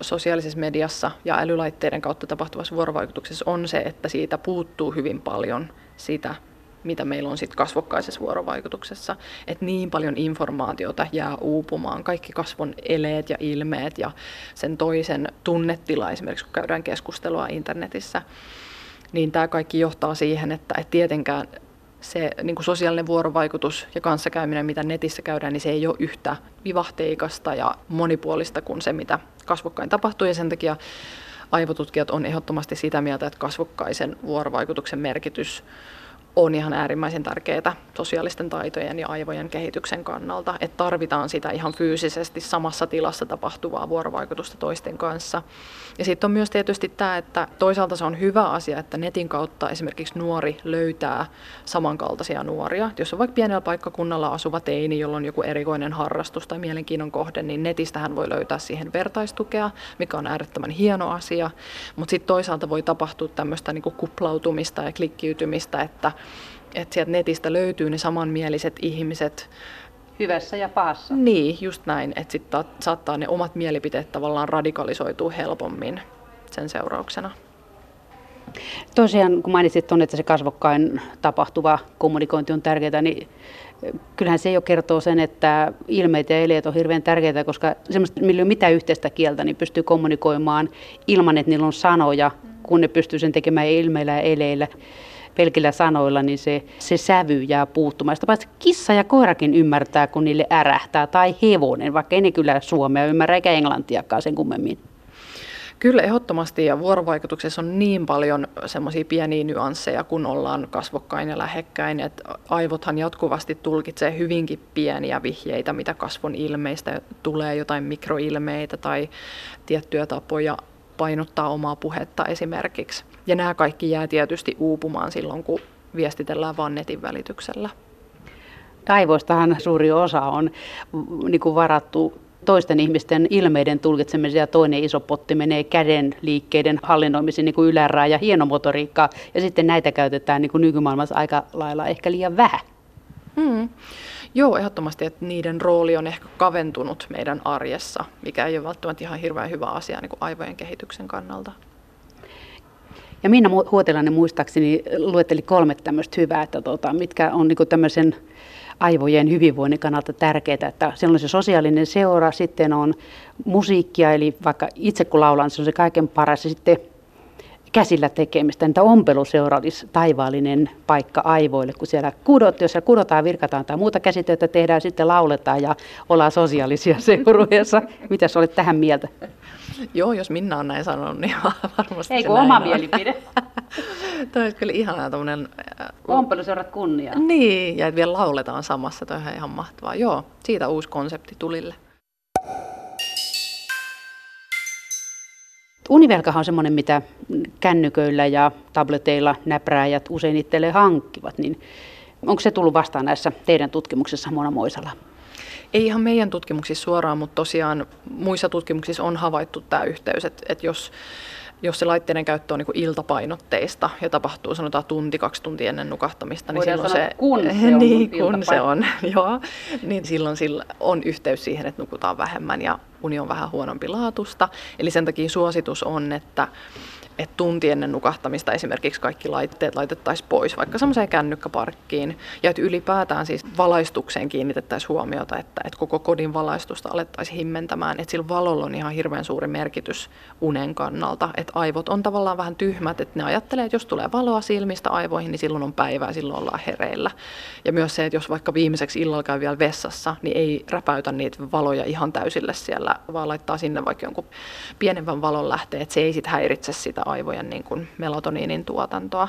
sosiaalisessa mediassa ja älylaitteiden kautta tapahtuvassa vuorovaikutuksessa on se, että siitä puuttuu hyvin paljon sitä mitä meillä on sitten kasvokkaisessa vuorovaikutuksessa. Että niin paljon informaatiota jää uupumaan, kaikki kasvon eleet ja ilmeet ja sen toisen tunnetila esimerkiksi, kun käydään keskustelua internetissä, niin tämä kaikki johtaa siihen, että et tietenkään se niin kuin sosiaalinen vuorovaikutus ja kanssakäyminen, mitä netissä käydään, niin se ei ole yhtä vivahteikasta ja monipuolista kuin se, mitä kasvokkain tapahtuu. Ja sen takia aivotutkijat on ehdottomasti sitä mieltä, että kasvokkaisen vuorovaikutuksen merkitys on ihan äärimmäisen tärkeää sosiaalisten taitojen ja aivojen kehityksen kannalta, että tarvitaan sitä ihan fyysisesti samassa tilassa tapahtuvaa vuorovaikutusta toisten kanssa. Ja sitten on myös tietysti tämä, että toisaalta se on hyvä asia, että netin kautta esimerkiksi nuori löytää samankaltaisia nuoria. Jos on vaikka pienellä paikkakunnalla asuva teini, jolla on joku erikoinen harrastus tai mielenkiinnon kohde, niin netistä hän voi löytää siihen vertaistukea, mikä on äärettömän hieno asia. Mutta sitten toisaalta voi tapahtua tämmöistä niinku kuplautumista ja klikkiytymistä, että että sieltä netistä löytyy ne samanmieliset ihmiset. Hyvässä ja pahassa. Niin, just näin, että sitten saattaa ne omat mielipiteet tavallaan radikalisoitua helpommin sen seurauksena. Tosiaan, kun mainitsit tuonne, että se kasvokkain tapahtuva kommunikointi on tärkeää, niin kyllähän se jo kertoo sen, että ilmeet ja eleet on hirveän tärkeitä, koska semmoista, millä ei ole mitään yhteistä kieltä, niin pystyy kommunikoimaan ilman, että niillä on sanoja, kun ne pystyy sen tekemään ilmeillä ja eleillä pelkillä sanoilla, niin se, se sävy jää puuttumaan. Sitä paitsi kissa ja koirakin ymmärtää, kun niille ärähtää, tai hevonen, vaikka ei ne kyllä suomea ymmärrä eikä englantiakaan sen kummemmin. Kyllä ehdottomasti ja vuorovaikutuksessa on niin paljon semmoisia pieniä nyansseja, kun ollaan kasvokkain ja lähekkäin, että aivothan jatkuvasti tulkitsee hyvinkin pieniä vihjeitä, mitä kasvon ilmeistä tulee, jotain mikroilmeitä tai tiettyjä tapoja painottaa omaa puhetta esimerkiksi. Ja nämä kaikki jää tietysti uupumaan silloin, kun viestitellään vain netin välityksellä. Aivoistahan suuri osa on niin kuin varattu toisten ihmisten ilmeiden tulkitsemiseen ja toinen iso potti menee käden liikkeiden hallinnoimiseen niin kuin ylärää ja hienomotoriikkaa. Ja sitten näitä käytetään niin kuin nykymaailmassa aika lailla ehkä liian vähän. Hmm. Joo, ehdottomasti, että niiden rooli on ehkä kaventunut meidän arjessa, mikä ei ole välttämättä ihan hirveän hyvä asia niin kuin aivojen kehityksen kannalta. Ja Minna Huotelainen muistaakseni luetteli kolme tämmöistä hyvää, että tota, mitkä on niin tämmöisen aivojen hyvinvoinnin kannalta tärkeää, että siellä on se sosiaalinen seura, sitten on musiikkia, eli vaikka itse kun laulan, se on se kaiken paras, ja sitten käsillä tekemistä. Niitä ompeluseura olisi taivaallinen paikka aivoille, kun siellä kudot, jos siellä kudotaan, virkataan tai muuta käsityötä tehdään, sitten lauletaan ja ollaan sosiaalisia seurueessa. Mitä olet tähän mieltä? Joo, jos Minna on näin sanonut, niin varmasti Ei kun oma on. mielipide. Toi olisi kyllä ihanaa tämmöinen... Äh, Ompeluseurat kunnia. Niin, ja vielä lauletaan samassa, toi on ihan mahtavaa. Joo, siitä uusi konsepti tulille. Univelkahan on semmoinen, mitä kännyköillä ja tableteilla näprääjät usein itselleen hankkivat, niin onko se tullut vastaan näissä teidän tutkimuksissa Mona Moisala? Ei ihan meidän tutkimuksissa suoraan, mutta tosiaan muissa tutkimuksissa on havaittu tämä yhteys, että, että jos jos se laitteiden käyttö on niin iltapainotteista ja tapahtuu sanotaan tunti, kaksi tuntia ennen nukahtamista, niin Voidaan silloin se, kun se on, niin, kun se on joo, niin silloin sillä on yhteys siihen, että nukutaan vähemmän ja uni on vähän huonompi laatusta. Eli sen takia suositus on, että että tunti ennen nukahtamista esimerkiksi kaikki laitteet laitettaisiin pois, vaikka semmoiseen kännykkäparkkiin. Ja että ylipäätään siis valaistukseen kiinnitettäisiin huomiota, että, että koko kodin valaistusta alettaisiin himmentämään. Että sillä valolla on ihan hirveän suuri merkitys unen kannalta. Että aivot on tavallaan vähän tyhmät, että ne ajattelee, että jos tulee valoa silmistä aivoihin, niin silloin on päivää, silloin ollaan hereillä. Ja myös se, että jos vaikka viimeiseksi illalla käy vielä vessassa, niin ei räpäytä niitä valoja ihan täysille siellä, vaan laittaa sinne vaikka jonkun pienemmän valon lähteen, että se ei sitten häiritse sitä aivojen niin kuin melatoniinin tuotantoa.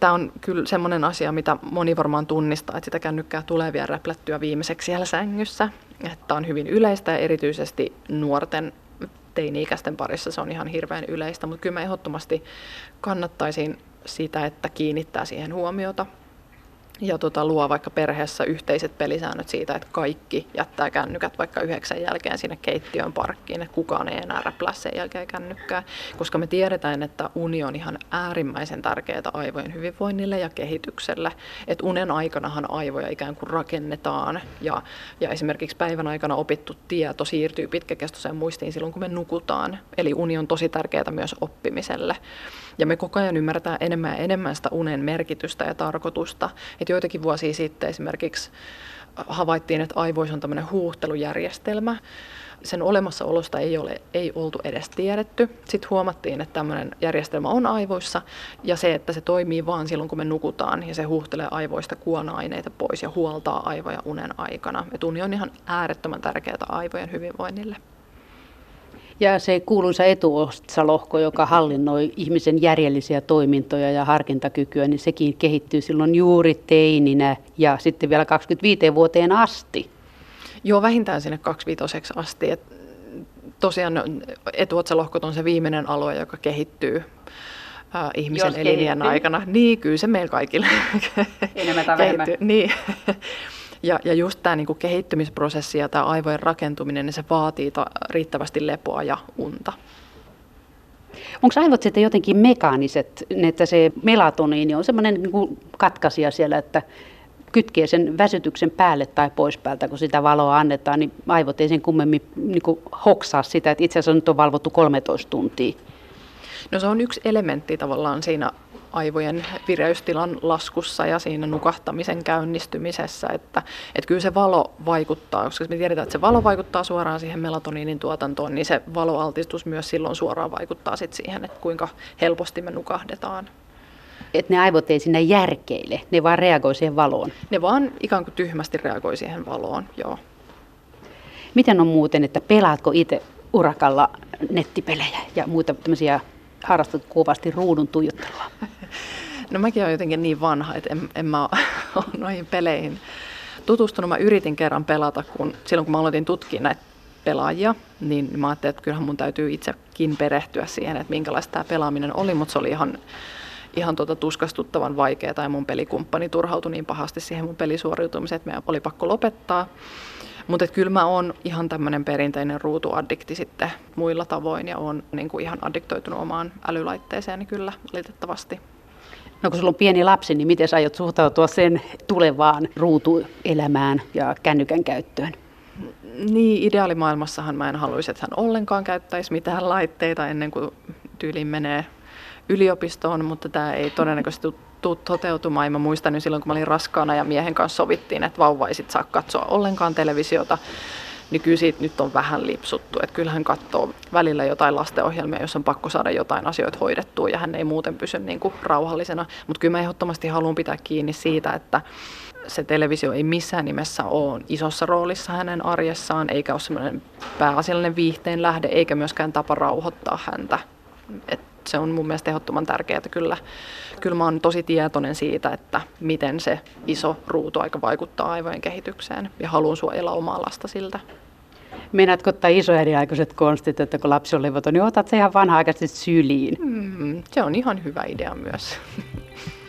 Tämä on kyllä semmoinen asia, mitä moni varmaan tunnistaa, että sitä kännykkää tulee vielä räplättyä viimeiseksi siellä sängyssä. Että on hyvin yleistä ja erityisesti nuorten teini-ikäisten parissa se on ihan hirveän yleistä, mutta kyllä mä ehdottomasti kannattaisin sitä, että kiinnittää siihen huomiota ja tota, luo vaikka perheessä yhteiset pelisäännöt siitä, että kaikki jättää kännykät vaikka yhdeksän jälkeen sinne keittiön parkkiin, että kukaan ei enää räplää sen jälkeen kännykkää, koska me tiedetään, että uni on ihan äärimmäisen tärkeää aivojen hyvinvoinnille ja kehitykselle, että unen aikanahan aivoja ikään kuin rakennetaan ja, ja esimerkiksi päivän aikana opittu tieto siirtyy pitkäkestoiseen muistiin silloin, kun me nukutaan, eli uni on tosi tärkeää myös oppimiselle. Ja me koko ajan ymmärretään enemmän ja enemmän sitä unen merkitystä ja tarkoitusta. Että joitakin vuosia sitten esimerkiksi havaittiin, että aivoissa on tämmöinen huuhtelujärjestelmä. Sen olemassaolosta ei, ole, ei oltu edes tiedetty. Sitten huomattiin, että tämmöinen järjestelmä on aivoissa ja se, että se toimii vaan silloin, kun me nukutaan ja se huuhtelee aivoista kuona-aineita pois ja huoltaa aivoja unen aikana. Et uni on ihan äärettömän tärkeää aivojen hyvinvoinnille. Ja se kuuluisa etuotsalohko, joka hallinnoi ihmisen järjellisiä toimintoja ja harkintakykyä, niin sekin kehittyy silloin juuri teininä ja sitten vielä 25 vuoteen asti. Joo, vähintään sinne 25 asti. Et tosiaan etuotsalohkot on se viimeinen alue, joka kehittyy äh, ihmisen Jos elinjän aikana. Niin, kyllä se meillä kaikille Enemmän tai vähemmän. Niin. Ja, ja just tämä niinku kehittymisprosessi ja tämä aivojen rakentuminen, niin se vaatii ta- riittävästi lepoa ja unta. Onko aivot sitten jotenkin mekaaniset, että se melatoniini on semmoinen niin katkaisija siellä, että kytkee sen väsytyksen päälle tai pois päältä, kun sitä valoa annetaan, niin aivot ei sen kummemmin niin kuin hoksaa sitä, että itse asiassa nyt on valvottu 13 tuntia. No se on yksi elementti tavallaan siinä aivojen vireystilan laskussa ja siinä nukahtamisen käynnistymisessä, että, että kyllä se valo vaikuttaa, koska me tiedetään, että se valo vaikuttaa suoraan siihen melatoniinin tuotantoon, niin se valoaltistus myös silloin suoraan vaikuttaa sit siihen, että kuinka helposti me nukahdetaan. Että ne aivot ei sinne järkeile, ne vaan reagoi siihen valoon. Ne vaan ikään kuin tyhmästi reagoi siihen valoon, joo. Miten on muuten, että pelaatko itse urakalla nettipelejä ja muita tämmöisiä harrastat kovasti ruudun tuijottelua? No mäkin olen jotenkin niin vanha, että en, en mä ole noihin peleihin tutustunut. Mä yritin kerran pelata, kun silloin kun mä aloitin tutkia näitä pelaajia, niin mä ajattelin, että kyllähän mun täytyy itsekin perehtyä siihen, että minkälaista tämä pelaaminen oli, mutta se oli ihan, ihan tuota tuskastuttavan vaikeaa tai mun pelikumppani turhautui niin pahasti siihen mun pelisuoriutumiseen, että meidän oli pakko lopettaa. Mutta kyllä mä oon ihan tämmöinen perinteinen ruutuaddikti sitten muilla tavoin ja on niin kuin ihan addiktoitunut omaan älylaitteeseeni kyllä valitettavasti. No kun sulla on pieni lapsi, niin miten sä aiot suhtautua sen tulevaan ruutuelämään ja kännykän käyttöön? Niin, ideaalimaailmassahan mä en haluaisi, että hän ollenkaan käyttäisi mitään laitteita ennen kuin tyyliin menee yliopistoon, mutta tämä ei todennäköisesti tule toteutumaan. Ja mä muistan jo silloin, kun mä olin raskaana ja miehen kanssa sovittiin, että vauva ei sit saa katsoa ollenkaan televisiota, niin kyllä siitä nyt on vähän lipsuttu. Että kyllähän katsoo välillä jotain lastenohjelmia, jos on pakko saada jotain asioita hoidettua ja hän ei muuten pysy niin kuin rauhallisena. Mutta kyllä mä ehdottomasti haluan pitää kiinni siitä, että se televisio ei missään nimessä ole isossa roolissa hänen arjessaan, eikä ole semmoinen pääasiallinen viihteen lähde, eikä myöskään tapa rauhoittaa häntä. Et se on mun mielestä ehdottoman tärkeää. Kyllä, kyllä mä oon tosi tietoinen siitä, että miten se iso ruutuaika vaikuttaa aivojen kehitykseen ja haluan suojella omaa lasta siltä. Meinaatko ottaa isoäidinaikaiset konstit, että kun lapsi on levoton, niin otat se ihan vanha-aikaisesti syliin? Mm, se on ihan hyvä idea myös.